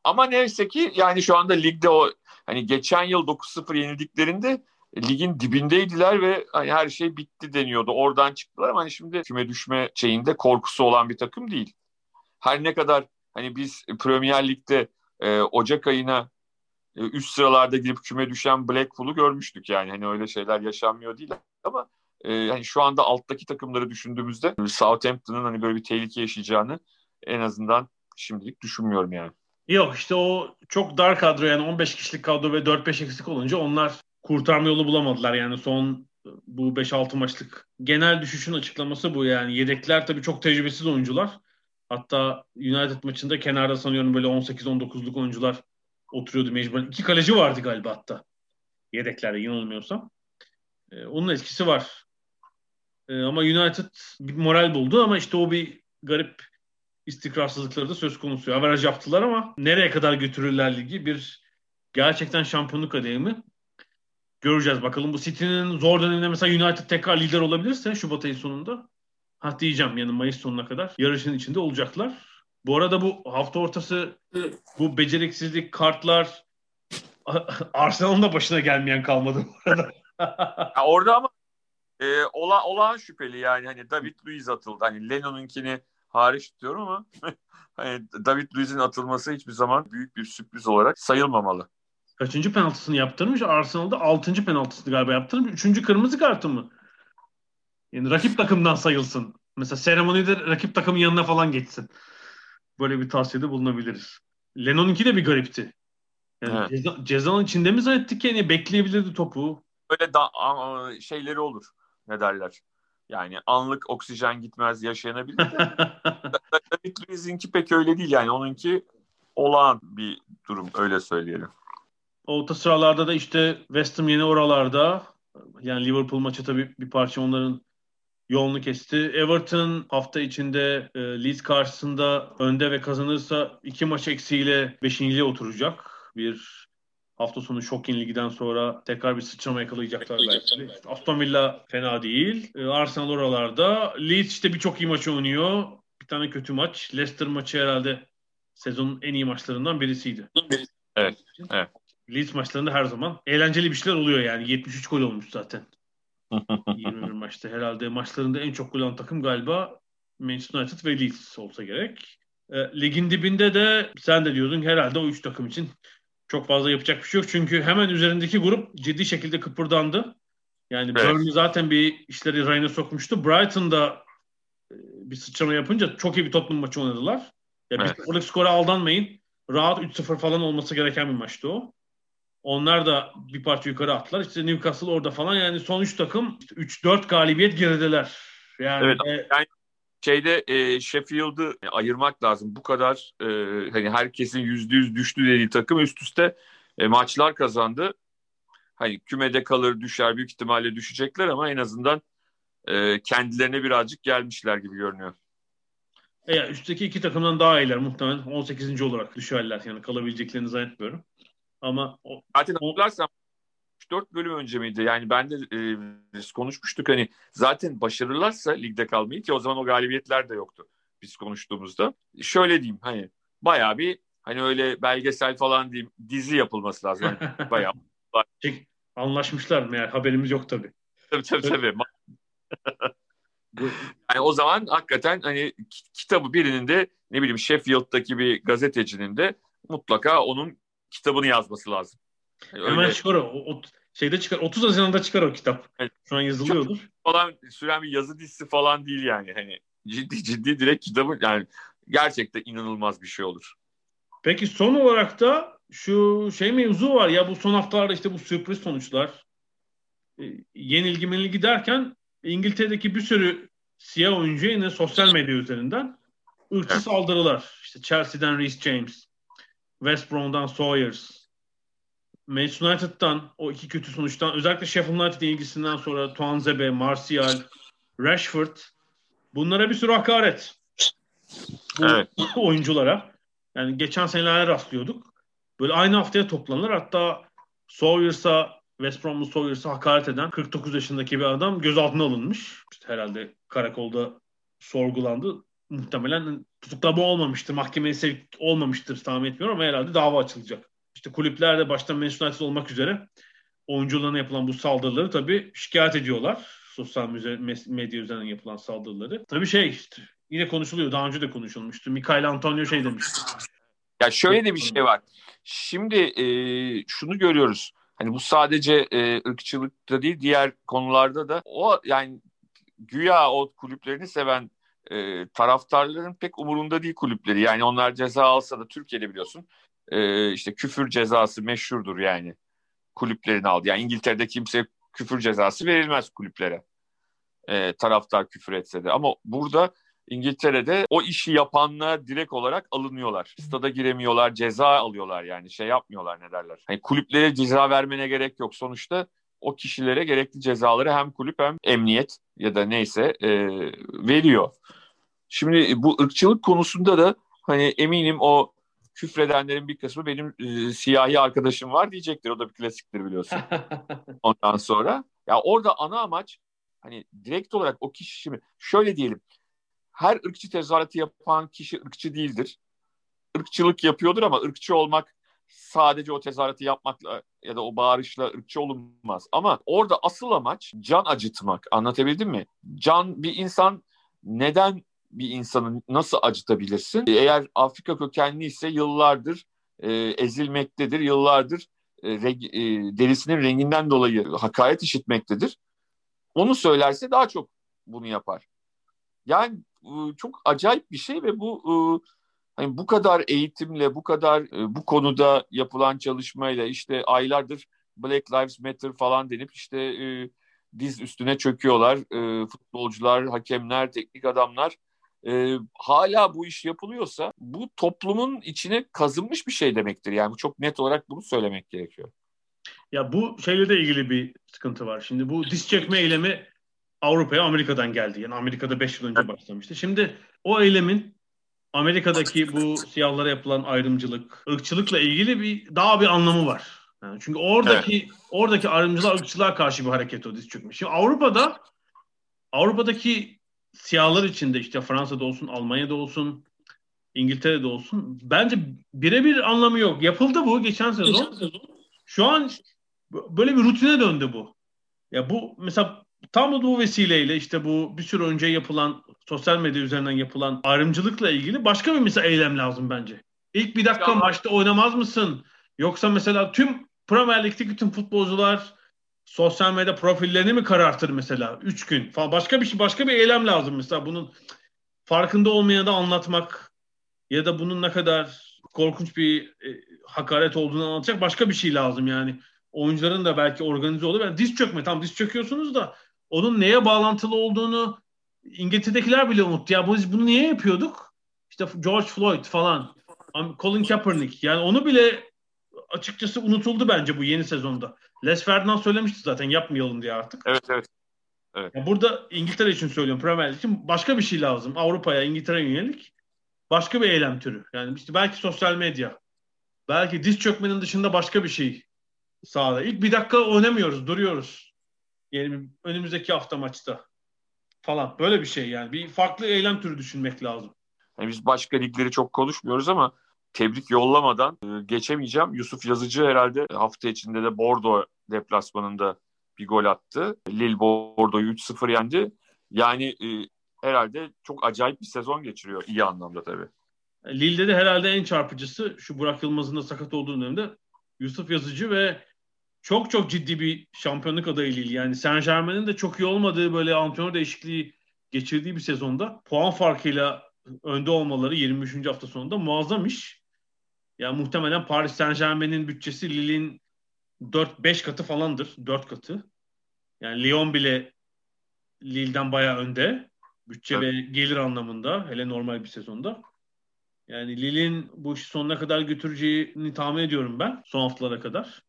Speaker 2: Ama neyse ki yani şu anda ligde o hani geçen yıl 9-0 yenildiklerinde ligin dibindeydiler ve hani her şey bitti deniyordu. Oradan çıktılar ama hani şimdi küme düşme şeyinde korkusu olan bir takım değil. Her ne kadar hani biz Premier Lig'de e, Ocak ayına e, üst sıralarda girip küme düşen Blackpool'u görmüştük yani. Hani öyle şeyler yaşanmıyor değil ama e, hani şu anda alttaki takımları düşündüğümüzde Southampton'ın hani böyle bir tehlike yaşayacağını en azından şimdilik düşünmüyorum yani.
Speaker 1: Yok işte o çok dar kadro yani 15 kişilik kadro ve 4-5 eksik olunca onlar kurtarma yolu bulamadılar. Yani son bu 5-6 maçlık genel düşüşün açıklaması bu yani. Yedekler tabii çok tecrübesiz oyuncular. Hatta United maçında kenarda sanıyorum böyle 18-19'luk oyuncular oturuyordu mecburen. İki kaleci vardı galiba hatta. Yedeklerde yanılmıyorsam. Ee, onun etkisi var. Ee, ama United bir moral buldu ama işte o bir garip istikrarsızlıkları da söz konusu. Averaj yaptılar ama nereye kadar götürürler ligi bir gerçekten şampiyonluk adayı mı? Göreceğiz bakalım. Bu City'nin zor döneminde mesela United tekrar lider olabilirse Şubat ayı sonunda ha diyeceğim yani Mayıs sonuna kadar yarışın içinde olacaklar. Bu arada bu hafta ortası bu beceriksizlik kartlar Arsenal'ın da başına gelmeyen kalmadı bu arada.
Speaker 2: Ya orada ama e, ola, olağan şüpheli yani hani David Luiz atıldı. Hani Lennon'unkini hariç tutuyorum ama hani David Luiz'in atılması hiçbir zaman büyük bir sürpriz olarak sayılmamalı.
Speaker 1: Kaçıncı penaltısını yaptırmış? Arsenal'da 6. penaltısını galiba yaptırmış. Üçüncü kırmızı kartı mı? Yani rakip takımdan sayılsın. Mesela seremonide rakip takımın yanına falan geçsin. Böyle bir tavsiyede bulunabiliriz. Lennon'unki de bir garipti. Yani
Speaker 2: Evet.
Speaker 1: ceza, cezanın içinde mi zannettik ki? Yani bekleyebilirdi topu.
Speaker 2: Böyle da, a- şeyleri olur. Ne derler? Yani anlık oksijen gitmez yaşayanabilir. David Luiz'inki pek öyle değil yani. Onunki olağan bir durum öyle söyleyelim.
Speaker 1: Orta sıralarda da işte West Ham yine oralarda. Yani Liverpool maçı tabii bir parça onların yolunu kesti. Everton hafta içinde e, Leeds karşısında önde ve kazanırsa iki maç eksiğiyle beşinciliğe oturacak. Bir hafta sonu Şokin Ligi'den sonra tekrar bir sıçrama yakalayacaklar belki. Aston Villa fena değil. E, Arsenal oralarda. Leeds işte birçok iyi maç oynuyor. Bir tane kötü maç. Leicester maçı herhalde sezonun en iyi maçlarından birisiydi.
Speaker 2: Evet, evet.
Speaker 1: Leeds maçlarında her zaman eğlenceli bir şeyler oluyor yani. 73 gol olmuş zaten. 21 maçta herhalde maçlarında en çok gol alan takım galiba Manchester United ve Leeds olsa gerek. E, ligin dibinde de sen de diyordun herhalde o üç takım için çok fazla yapacak bir şey yok. Çünkü hemen üzerindeki grup ciddi şekilde kıpırdandı. Yani
Speaker 2: Evet.
Speaker 1: Burnley zaten bir işleri rayına sokmuştu. Brighton'da e, bir sıçrama yapınca çok iyi bir Tottenham maçı oynadılar. Ya
Speaker 2: Evet.
Speaker 1: bir skora aldanmayın. Rahat 3-0 falan olması gereken bir maçtı o. Onlar da bir parça yukarı attılar. İşte Newcastle orada falan yani son 3 takım işte 3-4 galibiyet gerideler. Yani
Speaker 2: Evet.
Speaker 1: e,
Speaker 2: Şeyde e, Sheffield'ı ayırmak lazım. Bu kadar e, hani herkesin yüzde yüz düştü dediği takım üst üste e, maçlar kazandı. Hani kümede kalır düşer büyük ihtimalle düşecekler ama en azından e, kendilerine birazcık gelmişler gibi görünüyor.
Speaker 1: e, ya üstteki iki takımdan daha iyiler muhtemelen 18. olarak düşerler. Yani kalabileceklerini zannetmiyorum. Ama o,
Speaker 2: Zaten
Speaker 1: O-
Speaker 2: hatırlarsan 4 bölüm önce miydi? Yani ben de e, biz konuşmuştuk hani zaten başarırlarsa ligde kalmayı ki o zaman o galibiyetler de yoktu biz konuştuğumuzda. Şöyle diyeyim hani bayağı bir Hani öyle belgesel falan değil, dizi yapılması lazım. Yani bayağı.
Speaker 1: Anlaşmışlar meğer haberimiz yok tabii.
Speaker 2: Tabii tabii tabii. yani o zaman hakikaten hani kitabı birinin de ne bileyim Sheffield'daki bir gazetecinin de mutlaka onun kitabını yazması lazım.
Speaker 1: Yani Hemen öyle... çıkar o, o. Şeyde çıkar. 30 Haziran'da çıkar o kitap. Evet. Şu an yazılıyordur. Çok
Speaker 2: falan süren bir yazı dizisi falan değil yani. Hani ciddi ciddi direkt kitabı yani gerçekten inanılmaz bir şey olur.
Speaker 1: Peki son olarak da şu şey mevzu var ya bu son haftalarda işte bu sürpriz sonuçlar. E, yenilgi menilgi derken İngiltere'deki bir sürü siyah oyuncu yine sosyal medya üzerinden ırkçı evet. saldırılar. İşte Chelsea'den Reece James, West Brom'dan Sawyers, Manchester United'dan o iki kötü sonuçtan özellikle Sheffield United ilgisinden sonra Tuanzebe, Martial, Rashford bunlara bir sürü hakaret. Bu evet. oyunculara. Yani geçen senelerde rastlıyorduk. Böyle aynı haftaya toplanır. Hatta Sawyers'a West Brom'lu Sawyers'a hakaret eden 49 yaşındaki bir adam gözaltına alınmış. İşte herhalde karakolda sorgulandı. Muhtemelen tutuklama olmamıştır. Mahkemeye sevk olmamıştır tahmin etmiyorum ama herhalde dava açılacak. İşte kulüplerde başta Manchester United olmak üzere oyuncularına yapılan bu saldırıları tabii şikayet ediyorlar. Sosyal medya üzerinden yapılan saldırıları. Tabii şey işte yine konuşuluyor. Daha önce de konuşulmuştu. Mikael Antonio şey demişti.
Speaker 2: Ya şöyle de bir şey var. Şimdi e, şunu görüyoruz. Hani bu sadece e, ırkçılıkta değil diğer konularda da o yani güya o kulüplerini seven e, taraftarların pek umurunda değil kulüpleri. Yani onlar ceza alsa da Türkiye'de biliyorsun e, işte küfür cezası meşhurdur yani kulüplerin aldı. Yani İngiltere'de kimse küfür cezası verilmez kulüplere. E, taraftar küfür etse de. Ama burada İngiltere'de o işi yapanlar direkt olarak alınıyorlar. Stada giremiyorlar, ceza alıyorlar yani şey yapmıyorlar ne derler. Hani kulüplere ceza vermene gerek yok. Sonuçta o kişilere gerekli cezaları hem kulüp hem emniyet ya da neyse e, veriyor. Şimdi bu ırkçılık konusunda da hani eminim o küfredenlerin bir kısmı benim e, siyahi arkadaşım var diyecektir. O da bir klasiktir biliyorsun. Ondan sonra ya orada ana amaç hani direkt olarak o kişi şimdi şöyle diyelim. Her ırkçı tezahüratı yapan kişi ırkçı değildir. Irkçılık yapıyordur ama ırkçı olmak sadece o tezahüratı yapmakla ya da o bağırışla ırkçı olunmaz. Ama orada asıl amaç can acıtmak. Anlatabildim mi? Can bir insan neden bir insanı nasıl acıtabilirsin? Eğer Afrika kökenli ise yıllardır e, ezilmektedir, yıllardır e, reg, e, derisinin renginden dolayı hakaret işitmektedir. Onu söylerse daha çok bunu yapar. Yani e, çok acayip bir şey ve bu e, hani bu kadar eğitimle, bu kadar e, bu konuda yapılan çalışmayla işte aylardır Black Lives Matter falan denip işte e, diz üstüne çöküyorlar. E, futbolcular, hakemler, teknik adamlar e, hala bu iş yapılıyorsa bu toplumun içine kazınmış bir şey demektir. Yani çok net olarak bunu söylemek gerekiyor.
Speaker 1: Ya bu şeyle de ilgili bir sıkıntı var. Şimdi bu diz çekme eylemi Avrupa'ya Amerika'dan geldi. Yani Amerika'da 5 yıl önce başlamıştı. Şimdi o eylemin Amerika'daki bu siyahlara yapılan ayrımcılık, ırkçılıkla ilgili bir daha bir anlamı var. Yani çünkü oradaki evet. oradaki ayrımcılığa, ırkçılığa karşı bir hareket o diz çökme. Şimdi Avrupa'da Avrupa'daki siyahlar içinde işte Fransa'da olsun, Almanya'da olsun, İngiltere'de olsun bence birebir anlamı yok. Yapıldı bu geçen sezon. Şu an böyle bir rutine döndü bu. Ya bu mesela tam da bu vesileyle işte bu bir süre önce yapılan sosyal medya üzerinden yapılan ayrımcılıkla ilgili başka bir mesela eylem lazım bence. İlk bir dakika maçta oynamaz mısın? Yoksa mesela tüm Premier Lig'deki tüm futbolcular sosyal medya profillerini mi karartır mesela? Üç gün falan. Başka bir şey, başka bir eylem lazım mesela. Bunun farkında olmayana da anlatmak ya da bunun ne kadar korkunç bir e, hakaret olduğunu anlatacak başka bir şey lazım yani. Oyuncuların da belki organize olur. Yani diz çökme. Tam diz çöküyorsunuz da onun neye bağlantılı olduğunu İngiltere'dekiler bile unuttu. Ya biz bunu niye yapıyorduk? İşte George Floyd falan. Colin Kaepernick. Yani onu bile açıkçası unutuldu bence bu yeni sezonda. Les Ferdinand söylemişti zaten yapmayalım diye artık.
Speaker 2: Evet evet. evet.
Speaker 1: Yani burada İngiltere için söylüyorum Premier League için başka bir şey lazım. Avrupa'ya, İngiltere'ye yönelik başka bir eylem türü. Yani işte belki sosyal medya. Belki diz çökmenin dışında başka bir şey sahada. İlk bir dakika oynamıyoruz, duruyoruz. Yani önümüzdeki hafta maçta falan. Böyle bir şey yani. Bir farklı eylem türü düşünmek lazım.
Speaker 2: Yani biz başka ligleri çok konuşmuyoruz ama tebrik yollamadan e, geçemeyeceğim. Yusuf Yazıcı herhalde hafta içinde de Bordo deplasmanında bir gol attı. Lille Bordeaux'u 3-0 yendi. Yani e, herhalde çok acayip bir sezon geçiriyor iyi anlamda tabii.
Speaker 1: Lille'de de herhalde en çarpıcısı şu Burak Yılmaz'ın da sakat olduğu dönemde Yusuf Yazıcı ve çok çok ciddi bir şampiyonluk adayı Lille. Yani Saint Germain'in de çok iyi olmadığı böyle antrenör değişikliği geçirdiği bir sezonda puan farkıyla önde olmaları 23. hafta sonunda muazzam iş. Yani muhtemelen Paris Saint Germain'in bütçesi Lille'in 4-5 katı falandır. 4 katı. Yani Lyon bile Lille'den bayağı önde. Bütçe evet. ve gelir anlamında. Hele normal bir sezonda. Yani Lille'in bu işi sonuna kadar götüreceğini tahmin ediyorum ben. Son haftalara kadar.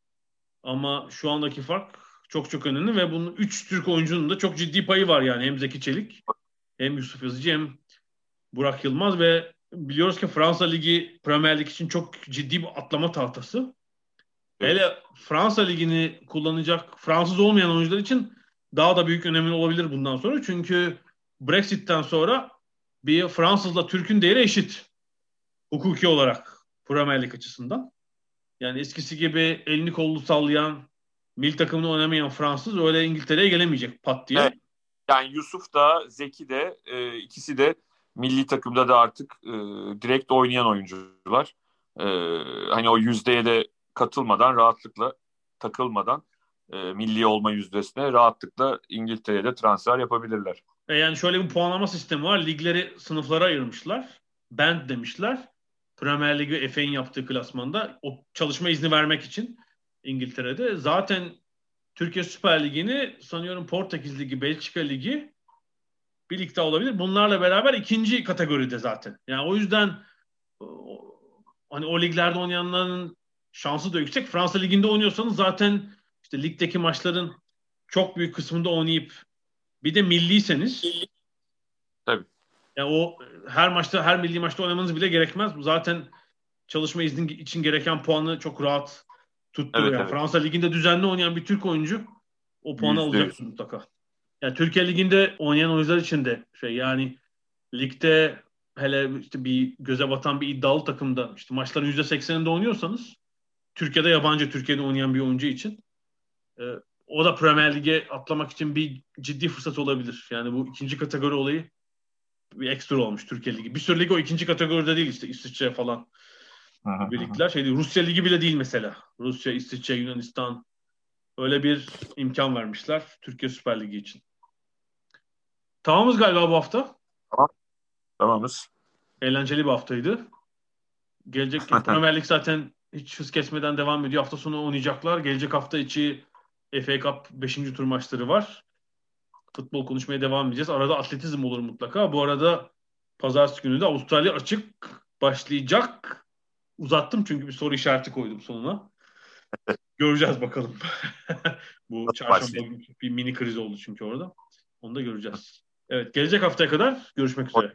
Speaker 1: Ama şu andaki fark çok çok önemli ve bunun 3 Türk oyuncunun da çok ciddi payı var yani. Hem Zeki Çelik, hem Yusuf Yazıcı, hem Burak Yılmaz ve biliyoruz ki Fransa Ligi Premier Lig için çok ciddi bir atlama tahtası. Hele Fransa Ligi'ni kullanacak Fransız olmayan oyuncular için daha da büyük önemli olabilir bundan sonra. Çünkü Brexit'ten sonra bir Fransızla Türk'ün değeri eşit. Hukuki olarak Premier Lig açısından. Yani eskisi gibi elini kolunu sallayan, mil takımını oynamayan Fransız öyle İngiltere'ye gelemeyecek pat diye. Evet.
Speaker 2: Yani Yusuf da Zeki de e, ikisi de milli takımda da artık e, direkt oynayan oyuncular. E, hani o yüzdeye de katılmadan rahatlıkla takılmadan e, milli olma yüzdesine rahatlıkla İngiltere'de transfer yapabilirler.
Speaker 1: E yani şöyle bir puanlama sistemi var. Ligleri sınıflara ayırmışlar. Band demişler. Premier Lig ve FA'nin yaptığı klasmanda o çalışma izni vermek için İngiltere'de. Zaten Türkiye Süper Ligi'ni sanıyorum Portekiz Ligi, Belçika Ligi bir ligde olabilir. Bunlarla beraber ikinci kategoride zaten. Yani o yüzden hani o liglerde oynayanların şansı da yüksek. Fransa Ligi'nde oynuyorsanız zaten işte ligdeki maçların çok büyük kısmında oynayıp bir de milliyseniz. Yani o her maçta her milli maçta oynamanız bile gerekmez. Zaten çalışma izni için gereken puanı çok rahat tutturuyor. Evet, yani. evet. Fransa Ligi'nde düzenli oynayan bir Türk oyuncu o puanı alacak mutlaka. Yani Türkiye Ligi'nde oynayan oyuncular için de şey yani ligde hele işte bir göze batan bir iddialı takımda işte maçların %80'inde oynuyorsanız Türkiye'de yabancı Türkiye'de oynayan bir oyuncu için e, o da Premier Lig'e atlamak için bir ciddi fırsat olabilir. Yani bu ikinci kategori olayı bir ekstra olmuş Türkiye Ligi. Bir sürü lig o ikinci kategoride değil işte İsviçre falan. birlikler şey değil. Rusya Ligi bile değil mesela. Rusya, İsviçre, Yunanistan öyle bir imkan vermişler Türkiye Süper Ligi için. Tamamız galiba bu hafta.
Speaker 2: Tamam. Tamamız.
Speaker 1: Eğlenceli bir haftaydı. Gelecek Premier Lig zaten hiç hız kesmeden devam ediyor. Hafta sonu oynayacaklar. Gelecek hafta içi FA Cup 5. tur maçları var. Futbol konuşmaya devam edeceğiz. Arada atletizm olur mutlaka. Bu arada pazartesi günü de Avustralya açık başlayacak. Uzattım çünkü bir soru işareti koydum sonuna. Göreceğiz bakalım. Bu çarşamba bir mini kriz oldu çünkü orada. Onu da göreceğiz. Evet gelecek haftaya kadar görüşmek üzere.